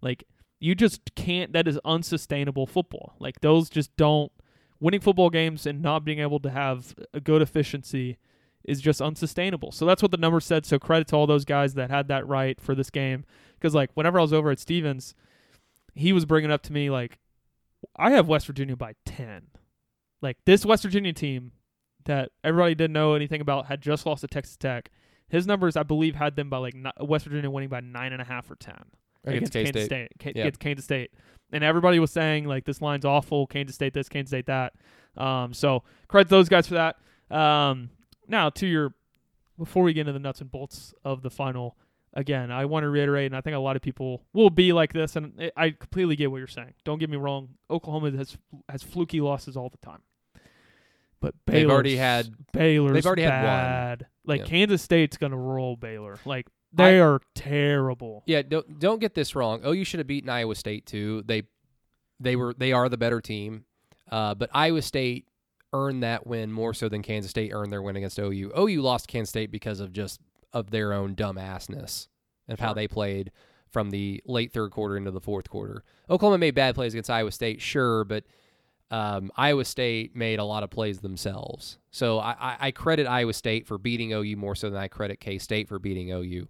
Like you just can't. That is unsustainable football. Like those just don't. Winning football games and not being able to have a good efficiency is just unsustainable. So that's what the numbers said. So credit to all those guys that had that right for this game. Because like whenever I was over at Stevens, he was bringing up to me like, I have West Virginia by ten. Like this West Virginia team that everybody didn't know anything about had just lost to Texas Tech. His numbers, I believe, had them by like West Virginia winning by nine and a half or ten Against Kansas K-State. State. Ca- Yeah. Against Kansas State, and everybody was saying like this line's awful. Kansas State this, Kansas State that. Um, so credit those guys for that. Um, now to your before we get into the nuts and bolts of the final, again, I want to reiterate, and I think a lot of people will be like this, and I- I completely get what you're saying. Don't get me wrong. Oklahoma has has fluky losses all the time, but They've already had- Baylor's they've already had one. Like Yeah. Kansas State's gonna roll Baylor. Like they are terrible. Yeah, don't don't get this wrong. OU should have beaten Iowa State too. They they were they are the better team, uh, but Iowa State earned that win more so than Kansas State earned their win against OU. OU lost Kansas State because of just of their own dumbassness of how they played from the late third quarter into the fourth quarter. Oklahoma made bad plays against Iowa State, sure, but um, Iowa State made a lot of plays themselves. So I, I, I credit Iowa State for beating OU more so than I credit K State for beating OU.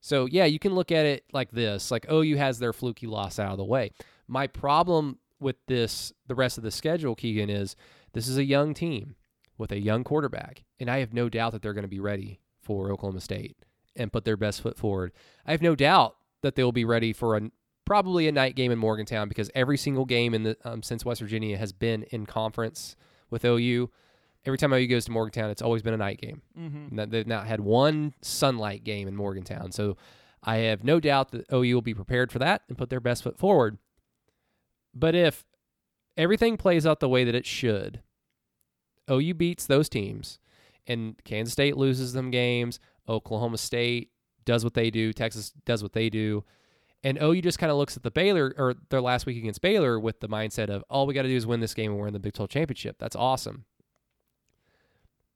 So yeah, you can look at it like this: like OU has their fluky loss out of the way. My problem with this, the rest of the schedule, Keegan, is this is a young team with a young quarterback, and I have no doubt that they're going to be ready for Oklahoma State and put their best foot forward. I have no doubt that they'll be ready for a probably a night game in Morgantown because every single game in the um, since West Virginia has been in conference with OU. Every time OU goes to Morgantown, it's always been a night game. Mm-hmm. They've not had one sunlight game in Morgantown. So I have no doubt that OU will be prepared for that and put their best foot forward. But if everything plays out the way that it should, OU beats those teams and Kansas State loses them games, Oklahoma State does what they do, Texas does what they do, And OU just kind of looks at the Baylor or their last week against Baylor with the mindset of all we got to do is win this game and we're in the Big 12 championship. That's awesome.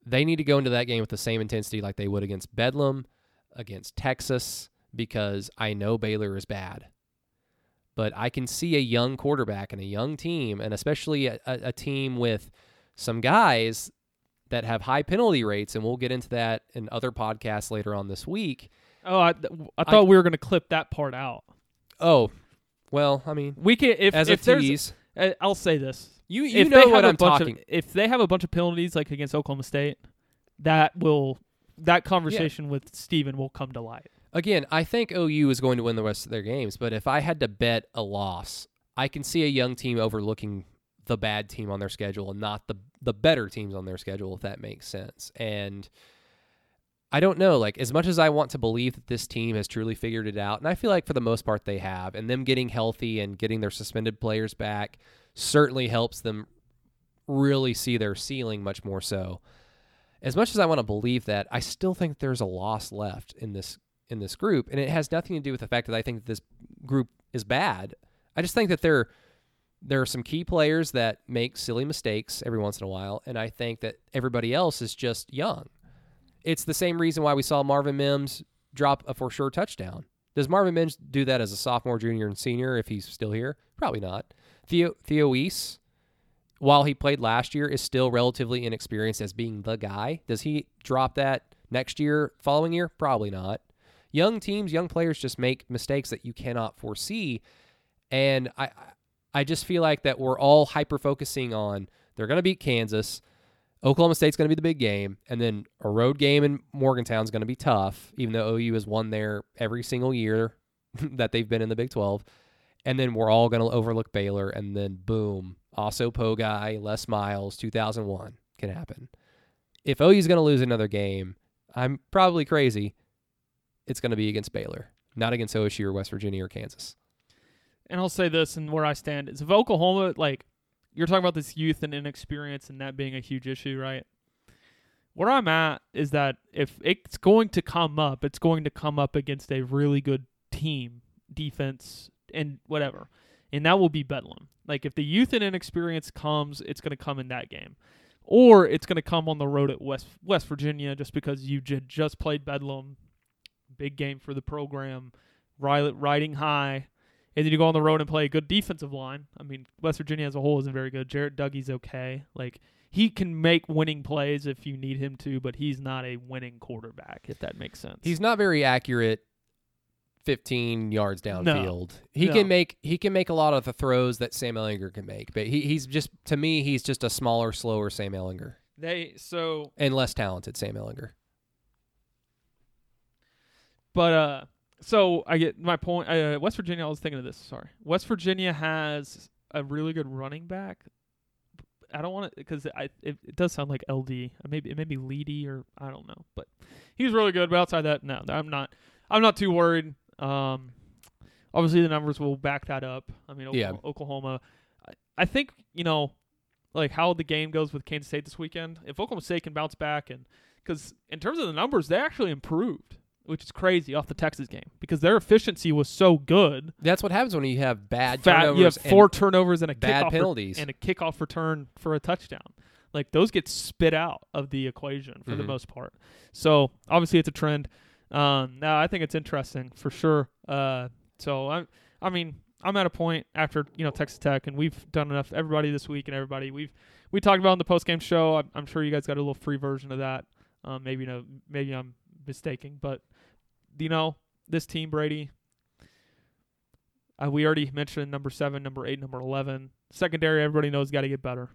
They need to go into that game with the same intensity like they would against Bedlam, against Texas, because I know Baylor is bad. But I can see a young quarterback and a young team, and especially a, a, a team with some guys that have high penalty rates, and we'll get into that in other podcasts later on this week. Oh, I, I thought we were going to clip that part out. Oh, well, I mean, We can if as if a tease, I'll say this. you you if know what I'm talking. Of, if they have a bunch of penalties like against Oklahoma State, that will that conversation with Steven will come to light. Again, I think OU is going to win the rest of their games, but if I had to bet a loss, I can see a young team overlooking the bad team on their schedule and not the the better teams on their schedule, if that makes sense. And I don't know, like as much as I want to believe that this team has truly figured it out, and I feel like for the most part they have, and them getting healthy and getting their suspended players back certainly helps them really see their ceiling much more so. As much as I want to believe that, I still think there's a loss left in this in this group, and it has nothing to do with the fact that I think this group is bad. I just think that there there are some key players that make silly mistakes every once in a while, and I think that everybody else is just young. It's the same reason why we saw Marvin Mims drop a for sure touchdown. Does Marvin Mims do that as a sophomore, junior, and senior if he's still here? Probably not. Theo Theo Wease, while he played last year, is still relatively inexperienced as being the guy. Does he drop that next year, following year? Probably not. Young teams, young players just make mistakes that you cannot foresee, and I I just feel like that we're all hyper focusing on they're going to beat Kansas. Oklahoma State's going to be the big game, and then a road game in Morgantown's going to be tough, even though OU has won there every single year that they've been in the Big 12. And then we're all going to overlook Baylor, and then boom, also Pogai, Les Miles, 2001 can happen. If OU's going to lose another game, I'm probably crazy. It's going to be against Baylor, not against OSU or West Virginia or Kansas. And I'll say this, and where I stand is if Oklahoma, like you're talking about this youth and inexperience and that being a huge issue, right? Where I'm at is that if it's going to come up, it's going to come up against a really good team, defense, and whatever. And that will be Bedlam. Like if the youth and inexperience comes, it's going to come in that game. Or it's going to come on the road at West West Virginia just because you j- just played Bedlam. Big game for the program, ri- riding high. And then you go on the road and play a good defensive line. I mean, West Virginia as a whole isn't very good. Jarret Doege's okay. Like he can make winning plays if you need him to, but he's not a winning quarterback, if that makes sense. He's not very accurate 15 yards downfield. he No. can make he can make a lot of the throws that Sam Ehlinger can make, but he, he's just to me he's just a smaller, slower Sam Ehlinger they so and less talented Sam Ehlinger. But uh, so I get my point. Uh, West Virginia. I was thinking of this. Sorry, West Virginia has a really good running back. I don't want to because I it, it does sound like LD. Maybe it may be Leedy or I don't know, but he's really good. But outside that, no, I'm not. I'm not too worried. Um, obviously the numbers will back that up. I mean, Yeah. Oklahoma, I, I think you know, like how the game goes with Kansas State this weekend. If Oklahoma State can bounce back and because in terms of the numbers, they actually improved, which is crazy off the Texas game because their efficiency was so good. That's what happens when you have bad Fat- turnovers you have and turnovers and a bad kickoff re- penalties. and a kickoff return for a touchdown. Like those get spit out of the equation for the Mhm. most part. So obviously it's a trend. Um, now I think it's interesting for sure. Uh, so I, I mean, I'm at a point after you know Texas Tech, and we've done enough. Everybody this week and everybody we've we talked about in the post game show. I'm, I'm sure you guys got a little free version of that. Um, maybe no, maybe I'm mistaking, but you know this team Brady. Uh, we already mentioned number seven, number eight, number eleven. Secondary, everybody knows, got to get better.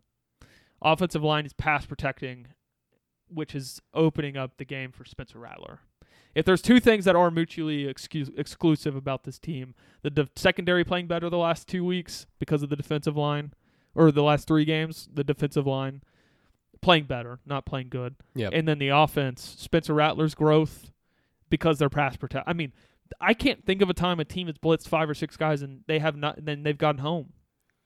Offensive line is pass protecting, which is opening up the game for Spencer Rattler. If there's two things that are mutually excuse, exclusive about this team, the de- secondary playing better the last two weeks because of the defensive line, or the last three games, the defensive line playing better, not playing good. Yep. And then the offense, Spencer Rattler's growth because they're pass protect. I mean, I can't think of a time a team has blitzed five or six guys and they have not, and then they've gotten home.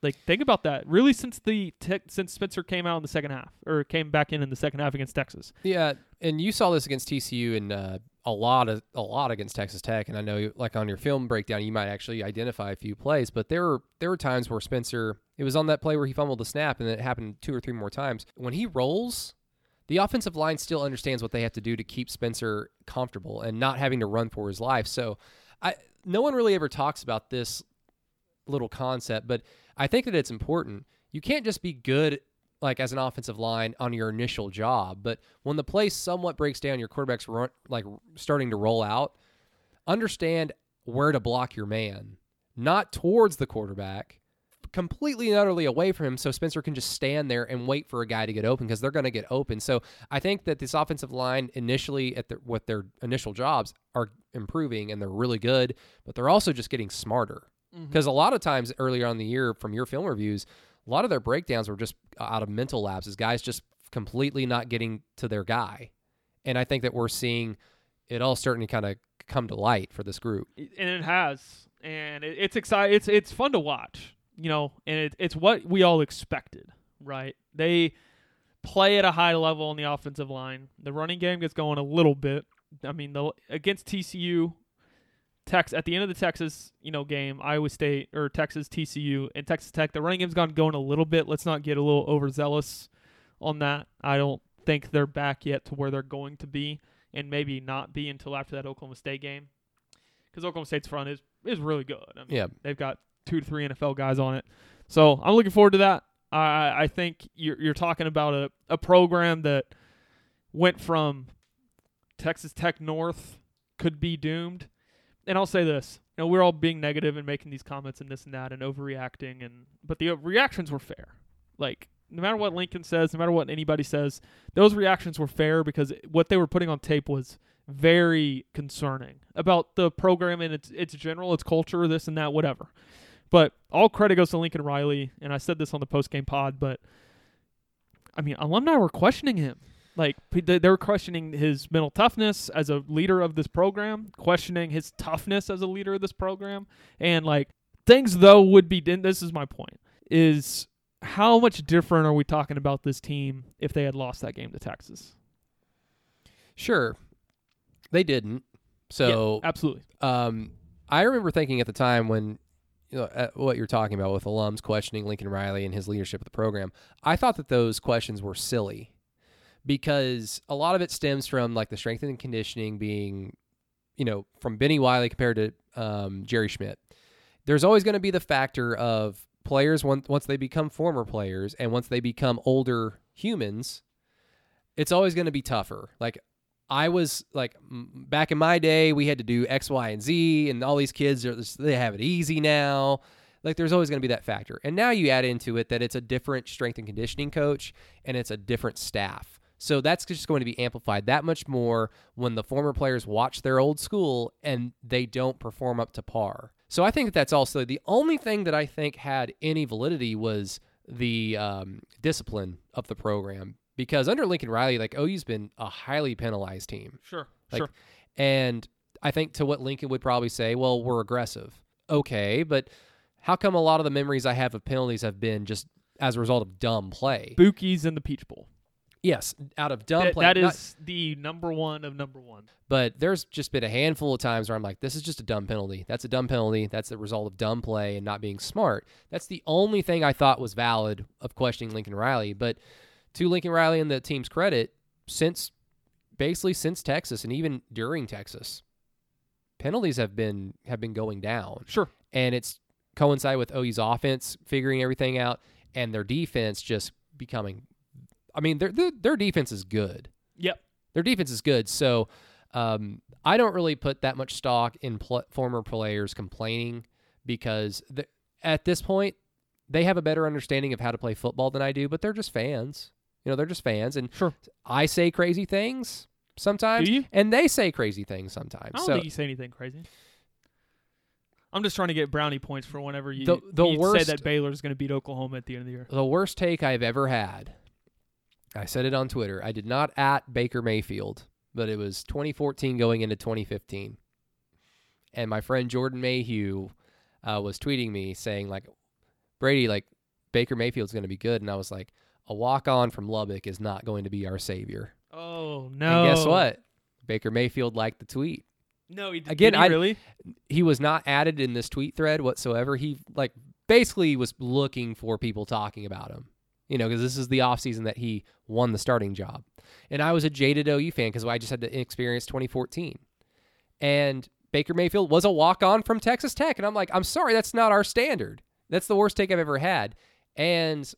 Like think about that. Really, since the te- since Spencer came out in the second half or came back in in the second half against Texas. Yeah, and you saw this against TCU and uh, a lot of a lot against Texas Tech, and I know like on your film breakdown, you might actually identify a few plays, but there were there were times where Spencer, it was on that play where he fumbled the snap, and it happened two or three more times. When he rolls, the offensive line still understands what they have to do to keep Spencer comfortable and not having to run for his life. So, I no one really ever talks about this little concept, but I think that it's important. You can't just be good like as an offensive line on your initial job, but when the play somewhat breaks down, your quarterback's run like starting to roll out, understand where to block your man, not towards the quarterback, completely and utterly away from him so Spencer can just stand there and wait for a guy to get open because they're going to get open. So I think that this offensive line initially at the, with their initial jobs are improving and they're really good, but they're also just getting smarter. Mm-hmm. Because a lot of times earlier on in the year from your film reviews, a lot of their breakdowns were just uh, out of mental lapses, guys just completely not getting to their guy. And I think that we're seeing it all starting to kind of come to light for this group. and it has, and it's exciting. It's it's fun to watch, you know, and it, it's what we all expected, right? They play at a high level on the offensive line. The running game gets going a little bit. I mean, the against TCU, Tex at the end of the Texas, you know, game, Iowa State or Texas TCU and Texas Tech, the running game's gone going a little bit. Let's not get a little overzealous on that. I don't think they're back yet to where they're going to be, and maybe not be until after that Oklahoma State game, because Oklahoma State's front is is really good. I mean, Yeah. they've got two to three NFL guys on it, so I'm looking forward to that. I I think you're you're talking about a a program that went from Texas Tech North could be doomed. And I'll say this: you know, we're all being negative and making these comments and this and that and overreacting, and but the uh, reactions were fair. Like no matter what Lincoln says, no matter what anybody says, those reactions were fair because what they were putting on tape was very concerning about the program and its its general, its culture, this and that, whatever. But all credit goes to Lincoln Riley, and I said this on the post game pod, but I mean, alumni were questioning him. Like they were questioning his mental toughness as a leader of this program, questioning his toughness as a leader of this program, and like things though would be. This is my point: is how much different are we talking about this team if they had lost that game to Texas? Sure. They didn't. So Absolutely. um, I remember thinking at the time when you know uh, what you're talking about with alums questioning Lincoln Riley and his leadership of the program, I thought that those questions were silly because a lot of it stems from like the strength and conditioning being, you know, from Bennie Wylie compared to um, Jerry Schmidt. There's always going to be the factor of players once once they become former players and once they become older humans, it's always going to be tougher. Like I was like back in my day, we had to do X, Y, and Z, and all these kids are they have it easy now. Like there's always going to be that factor, and now you add into it that it's a different strength and conditioning coach, and it's a different staff. So that's just going to be amplified that much more when the former players watch their old school and they don't perform up to par. So I think that that's also the only thing that I think had any validity was the um, discipline of the program because under Lincoln Riley, like OU's been a highly penalized team. Sure. Like, sure. And I think to what Lincoln would probably say, well, we're aggressive. Okay, but how come a lot of the memories I have of penalties have been just as a result of dumb play? Bookies in the Peach Bowl. Yes, out of dumb That- play. That is not- the number one of number one. but there's just been a handful of times where I'm like, this is just a dumb penalty. That's a dumb penalty. That's the result of dumb play and not being smart. That's the only thing I thought was valid of questioning Lincoln Riley. But to Lincoln Riley and the team's credit, since basically since Texas and even during Texas, penalties have been have been going down. Sure. And it's coincide with OU's offense figuring everything out and their defense just becoming I mean, their their, their defense is good Yep. their defense is good. So um, I don't really put that much stock in pl- former players complaining because th- at this point they have a better understanding of how to play football than I do. But they're just fans. You know, they're just fans, and Sure. I say crazy things sometimes, Do you? and they say crazy things sometimes. I don't so think you say anything crazy. I'm just trying to get brownie points for whenever you, The- the you say worst- that Baylor's going to beat Oklahoma at the end of the year. the worst take I've ever had. I said it on Twitter. I did not at Baker Mayfield, but it was 2014 going into 2015. And my friend Jordan Mayhew uh, was tweeting me saying like, Brady, like Baker Mayfield's going to be good, and I was like, a walk on from Lubbock is not going to be our savior. Oh no! And guess what? Baker Mayfield liked the tweet. No, he did, Again, did he I- really. He was not added in this tweet thread whatsoever. He like basically was looking for people talking about him. You know, because this is the offseason that he won the starting job. And I was a jaded OU fan because I just had to experience 2014. And Baker Mayfield was a walk on from Texas Tech. And I'm like, I'm sorry, that's not our standard. That's the worst take I've ever had. And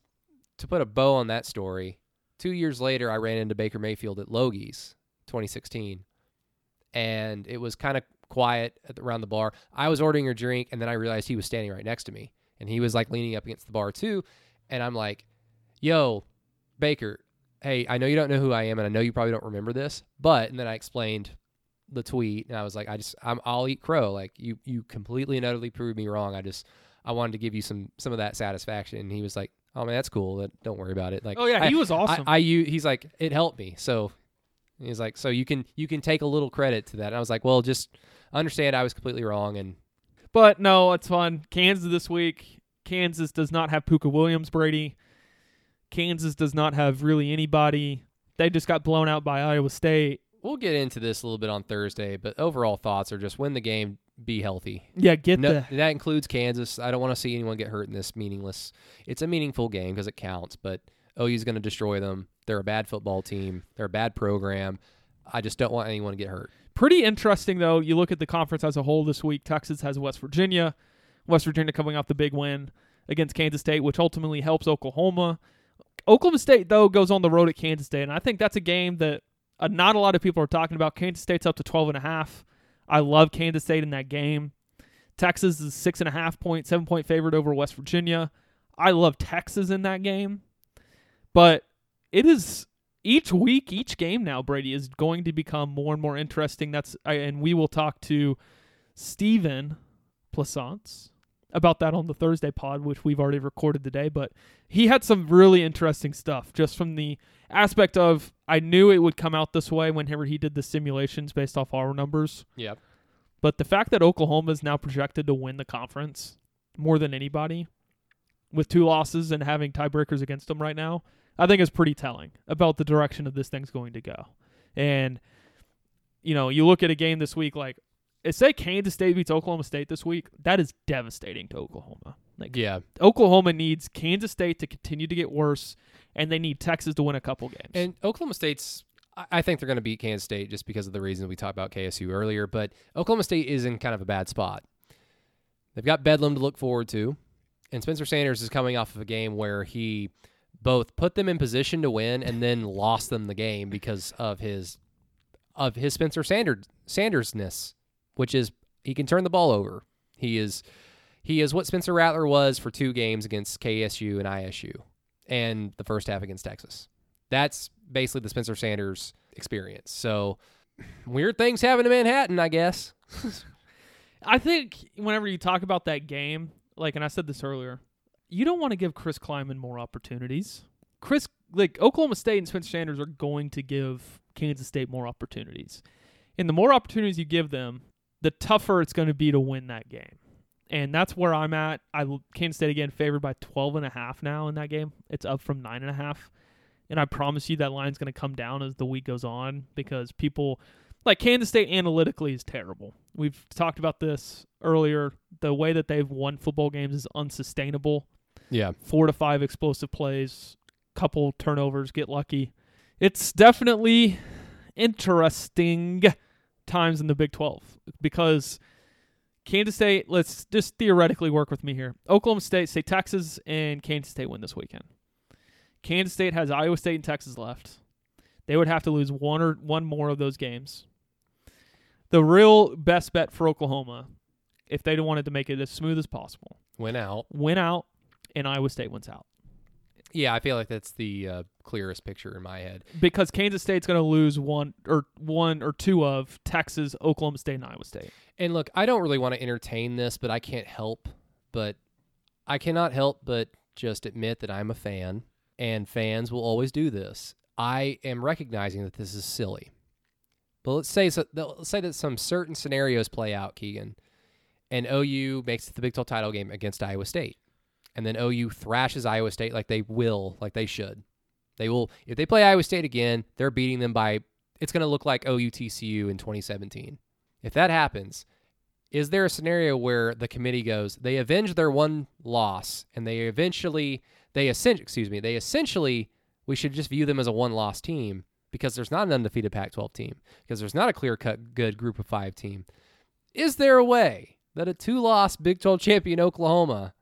to put a bow on that story, two years later, I ran into Baker Mayfield at Logie's 2016. And it was kind of quiet around the bar. I was ordering a drink, and then I realized he was standing right next to me. And he was like leaning up against the bar too. And I'm like, yo, Baker, hey, I know you don't know who I am, and I know you probably don't remember this, but, and then I explained the tweet, and I was like, I just, I'm, I'll eat crow. Like you, you completely and utterly proved me wrong. I just, I wanted to give you some, some of that satisfaction. And he was like, oh man, that's cool. That don't worry about it. Like, Oh yeah, I- he was awesome. I, I, u- he's like, it helped me. So he's like, so you can, you can take a little credit to that. And I was like, well, just understand I was completely wrong. And But no, it's fun. Kansas this week. Kansas does not have Pooka Williams, Brady. Kansas does not have really anybody. They just got blown out by Iowa State. we'll get into this a little bit on Thursday, but overall thoughts are just win the game, be healthy. Yeah, get No, the that includes Kansas. I don't want to see anyone get hurt in this meaningless. It's a meaningful game because it counts, but OU's going to destroy them. They're a bad football team. They're a bad program. I just don't want anyone to get hurt. Pretty interesting though. You look at the conference as a whole this week. Texas has West Virginia. West Virginia coming off the big win against Kansas State, which ultimately helps Oklahoma. Oklahoma State though goes on the road at Kansas State, and I think that's a game that uh, not a lot of people are talking about. Kansas State's up to 12 and a half. I love Kansas State in that game. Texas is six and a half point, seven point favorite over West Virginia. I love Texas in that game, but it is each week, each game now, Brady is going to become more and more interesting. That's and we will talk to Steven Plaisance about that on the Thursday pod, which we've already recorded today. But he had some really interesting stuff just from the aspect of I knew it would come out this way whenever he did the simulations based off our numbers. Yep. But the fact that Oklahoma is now projected to win the conference more than anybody with two losses and having tiebreakers against them right now, I think is pretty telling about the direction of this thing's going to go. And, you know, you look at a game this week like, eh, say Kansas State beats Oklahoma State this week, that is devastating to Oklahoma. Like, Yeah. Oklahoma needs Kansas State to continue to get worse, and they need Texas to win a couple games. And Oklahoma State's, I- I think they're going to beat Kansas State just because of the reasons we talked about KSU earlier. But Oklahoma State is in kind of a bad spot. They've got Bedlam to look forward to, and Spencer Sanders is coming off of a game where he both put them in position to win and then lost them the game because of his of his Spencer Sanders Sandersness, which is he can turn the ball over. He is he is what Spencer Rattler was for two games against KSU and ISU, and the first half against Texas. That's basically the Spencer Sanders experience. So weird things happen in Manhattan, I guess. I think whenever you talk about that game, like, and I said this earlier, you don't want to give Chris Klieman more opportunities. Chris, like, Oklahoma State and Spencer Sanders are going to give Kansas State more opportunities. And the more opportunities you give them, the tougher it's going to be to win that game. And that's where I'm at. I Kansas State again favored by 12 and a half now in that game. It's up from nine and a half. And I promise you that line's going to come down as the week goes on because people like Kansas State analytically is terrible. We've talked about this earlier. The way that they've won football games is unsustainable. Yeah. Four to five explosive plays, couple turnovers, get lucky. It's definitely interesting times in the Big 12 because Kansas State, let's just theoretically work with me here. Oklahoma State, say Texas and Kansas State win this weekend. Kansas State has Iowa State and Texas left. They would have to lose one or one more of those games. The real best bet for Oklahoma, if they wanted to make it as smooth as possible, Went out. win out and Iowa State wins out. Yeah, I feel like that's the uh, clearest picture in my head. Because Kansas State's going to lose one or one or two of Texas, Oklahoma State, and Iowa State. And look, I don't really want to entertain this, but I can't help but I cannot help but just admit that I'm a fan, and fans will always do this. I am recognizing that this is silly. But let's say so, let's say that some certain scenarios play out, Keegan, and OU makes it the Big 12 title game against Iowa State, and then OU thrashes Iowa State like they will, like they should. They will if they play Iowa State again, they're beating them by it's going to look like OUTCU in 2017. If that happens, is there a scenario where the committee goes, they avenge their one loss and they eventually they essentially excuse me, they essentially we should just view them as a one loss team because there's not an undefeated Pac 12 team, because there's not a clear cut good group of five team. Is there a way that a two loss Big 12 champion Oklahoma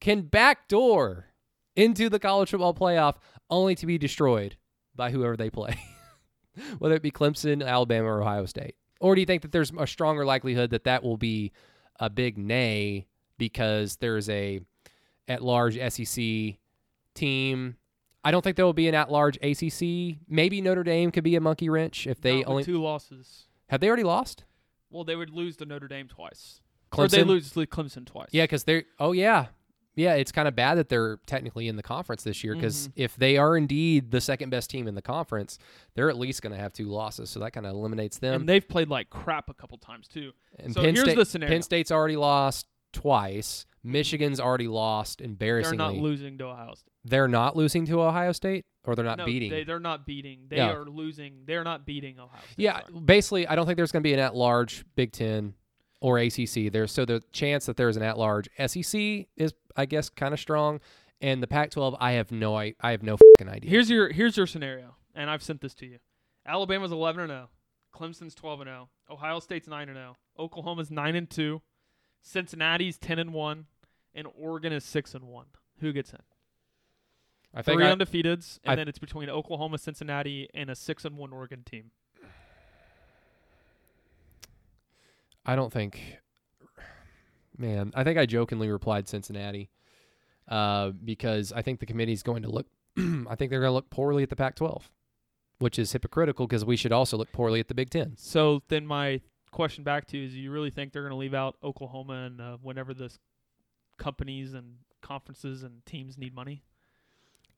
can backdoor into the college football playoff only to be destroyed by whoever they play? Whether it be Clemson, Alabama, or Ohio State. Or do you think that there's a stronger likelihood that that will be a big nay because there's a at large SEC team? I don't think there will be an at large ACC. Maybe Notre Dame could be a monkey wrench if they only two losses. have they already lost. Well, they would lose to Notre Dame twice, or they lose to Clemson twice. Yeah, because they're. Oh yeah, yeah. It's kind of bad that they're technically in the conference this year because Mhm. if they are indeed the second best team in the conference, they're at least going to have two losses. So that kind of eliminates them. and they've played like crap a couple times too. And so Penn here's State, the scenario. Penn State's already lost twice. Michigan's already lost embarrassingly. They're not losing to Ohio State. They're not losing to Ohio State, or they're not no, beating. They, they're not beating. They Yeah. are losing. They're not beating Ohio State. yeah, sorry. basically, I don't think there's going to be an at-large Big Ten or ACC. There's so the chance that there's an at-large SEC is, I guess, kind of strong, and the Pac-12, I have no, I, I have no fucking idea. Here's your here's your scenario, and I've sent this to you. Alabama's 11 and 0. Clemson's 12 and 0. Ohio State's 9 and 0. Oklahoma's 9 and 2. Cincinnati's 10 and 1, and Oregon is 6 and 1. Who gets in? I think Three I, undefeateds, and I- then it's between Oklahoma, Cincinnati, and a 6 and 1 Oregon team. I don't think. Man, I think I jokingly replied Cincinnati, uh, because I think the committee's going to look. I think they're going to look poorly at the Pac-12, which is hypocritical because we should also look poorly at the Big Ten. So then my question back to you is: you really think they're going to leave out Oklahoma and uh, whenever this companies and conferences and teams need money?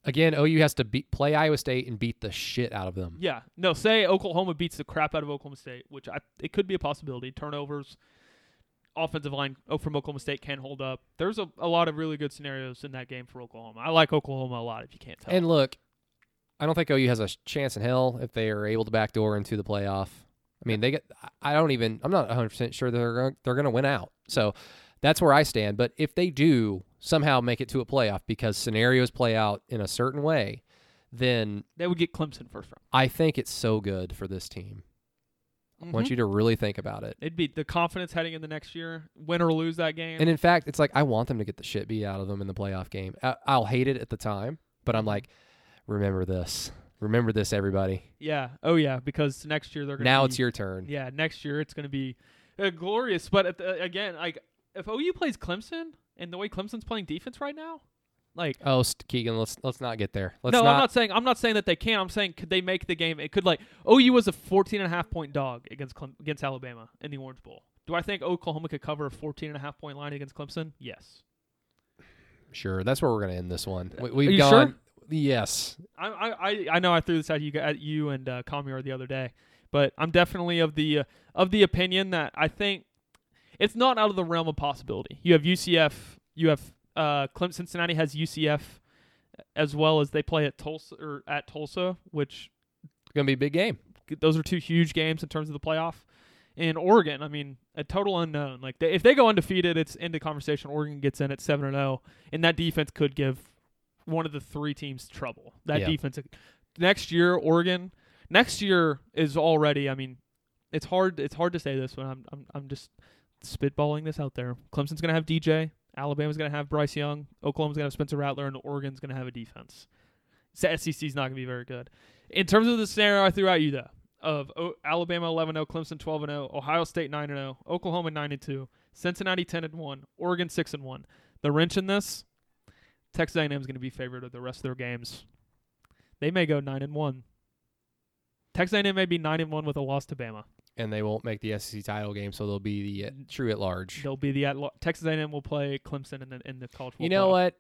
Again, OU has to beat, play Iowa State and beat the shit out of them. Yeah. No, say Oklahoma beats the crap out of Oklahoma State, which I it could be a possibility. Turnovers, offensive line oh, from Oklahoma State can hold up. There's a, a lot of really good scenarios in that game for Oklahoma. I like Oklahoma a lot if you can't tell. And look, I don't think OU has a chance in hell if they are able to backdoor into the playoff. I mean, they get. I don't even. I'm not 100 percent sure they're they're going to win out. So that's where I stand. But if they do somehow make it to a playoff because scenarios play out in a certain way, then they would get Clemson first round. I think it's so good for this team. I want you to really think about it. It'd be the confidence heading in the next year, win or lose that game. And in fact, it's like I want them to get the shit beat out of them in the playoff game. I, I'll hate it at the time, but I'm like, remember this. Remember this, everybody. yeah. Oh yeah, because next year they're gonna Now be- it's your turn. Yeah, next year it's going to be uh, glorious. But at the, again, like if OU plays Clemson and the way Clemson's playing defense right now, like Oh, St- Keegan, let's let's not get there. Let's no, not, I'm not saying I'm not saying that they can. I'm saying could they make the game? It could like OU was a 14 and a half point dog against Clem, against Alabama in the Orange Bowl. Do I think Oklahoma could cover a 14 and a half point line against Clemson? Yes. Sure, that's where we're gonna end this one. We, we've you gone. sure? Yes, I I I- I know I threw this at you at you and uh, Kamiar the other day, but I'm definitely of the uh, of the opinion that I think it's not out of the realm of possibility. You have UCF, you have uh, Clemson, Cincinnati has UCF, as well as they play at Tulsa or at Tulsa, which it's gonna be a big game. those are two huge games in terms of the playoff. In Oregon, I mean, a total unknown. Like they, if they go undefeated, it's into conversation. Oregon gets in at seven and zero, and that defense could give one of the three teams trouble. That Yeah. defense next year, Oregon next year is already. I mean, it's hard. It's hard to say this when I'm I'm I'm just spitballing this out there. Clemson's gonna have DJ. Alabama's gonna have Bryce Young. Oklahoma's gonna have Spencer Rattler, and Oregon's gonna have a defense. So SEC's not gonna be very good. In terms of the scenario I threw at you though, of o- Alabama 11-0, Clemson 12-0, Ohio State 9-0, Oklahoma 9-2, Cincinnati 10-1, Oregon 6-1. The wrench in this, Texas A&M is going to be favored of the rest of their games. They may go 9 and 1. Texas A&M may be 9 and 1 with a loss to Bama. And they won't make the SEC title game, so they'll be the uh, true at large. They'll be the at large. Texas A&M will play Clemson in the in the college. You know playoff. what?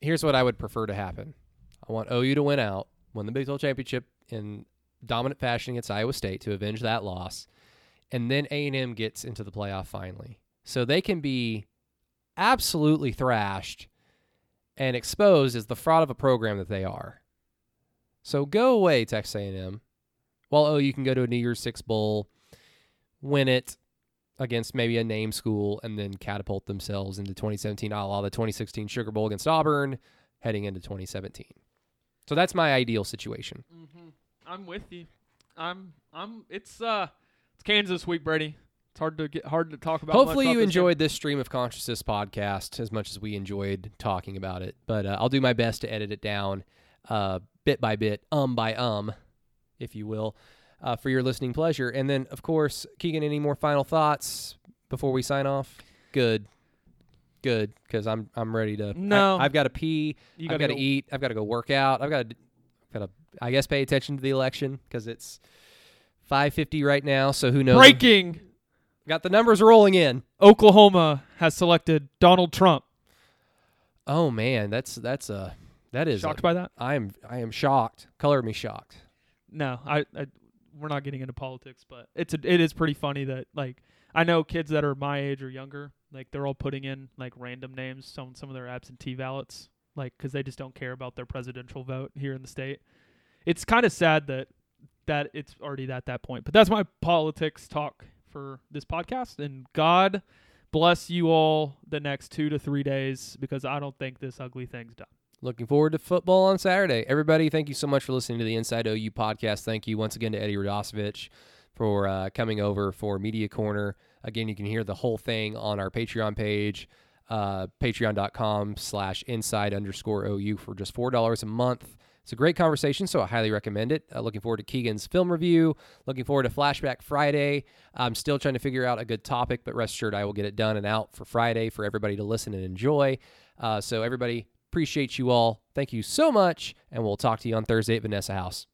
Here's what I would prefer to happen. I want OU to win out, win the Big 12 championship in dominant fashion against Iowa State to avenge that loss, and then A&M gets into the playoff finally, so they can be absolutely thrashed and exposed as the fraud of a program that they are. So go away, Texas A&M. While you can go to a New Year's Six bowl, win it against maybe a name school, and then catapult themselves into 2017, a la the 2016 Sugar Bowl against Auburn, heading into 2017. So that's my ideal situation. Mm-hmm. I'm with you. I'm. I'm. It's uh. It's Kansas week, Brady. It's hard to get hard to talk about. Hopefully, you this game. enjoyed this stream of consciousness podcast as much as we enjoyed talking about it. But uh, I'll do my best to edit it down, uh, bit by bit, um by um, if you will, uh, for your listening pleasure. And then, of course, Keegan, any more final thoughts before we sign off? Good, good, because I'm I'm ready to. No. I, have got to pee. You I've gotta go- eat. I've got to go work out. I've got to, got to, I guess, pay attention to the election because it's 5:50 right now. So who knows? Breaking. Got the numbers rolling in. Oklahoma has selected Donald Trump. Oh man, that's that's a that is. Shocked a- by that? I am I am shocked. Color me shocked. No, I, I. We're not getting into politics, but it's a, it is pretty funny that like I know kids that are my age or younger, like they're all putting in like random names on some of their absentee ballots, like because they just don't care about their presidential vote here in the state. It's kind of sad that that it's already at that point. But that's my politics talk for this podcast, and God bless you all the next two to three days because I don't think this ugly thing's done. Looking forward to football on Saturday. Everybody, thank you so much for listening to the Inside OU podcast. Thank you once again to Eddie Radosevich for uh, coming over for Media Corner. Again, you can hear the whole thing on our Patreon page, uh, patreon.com slash inside underscore OU for just $4 a month. It's a great conversation, so I highly recommend it. Uh, looking forward to Keegan's film review. Looking forward to Flashback Friday. I'm still trying to figure out a good topic, but rest assured I will get it done and out for Friday for everybody to listen and enjoy. Uh, so, everybody, appreciate you all. Thank you so much, and we'll talk to you on Thursday at Vanessa House.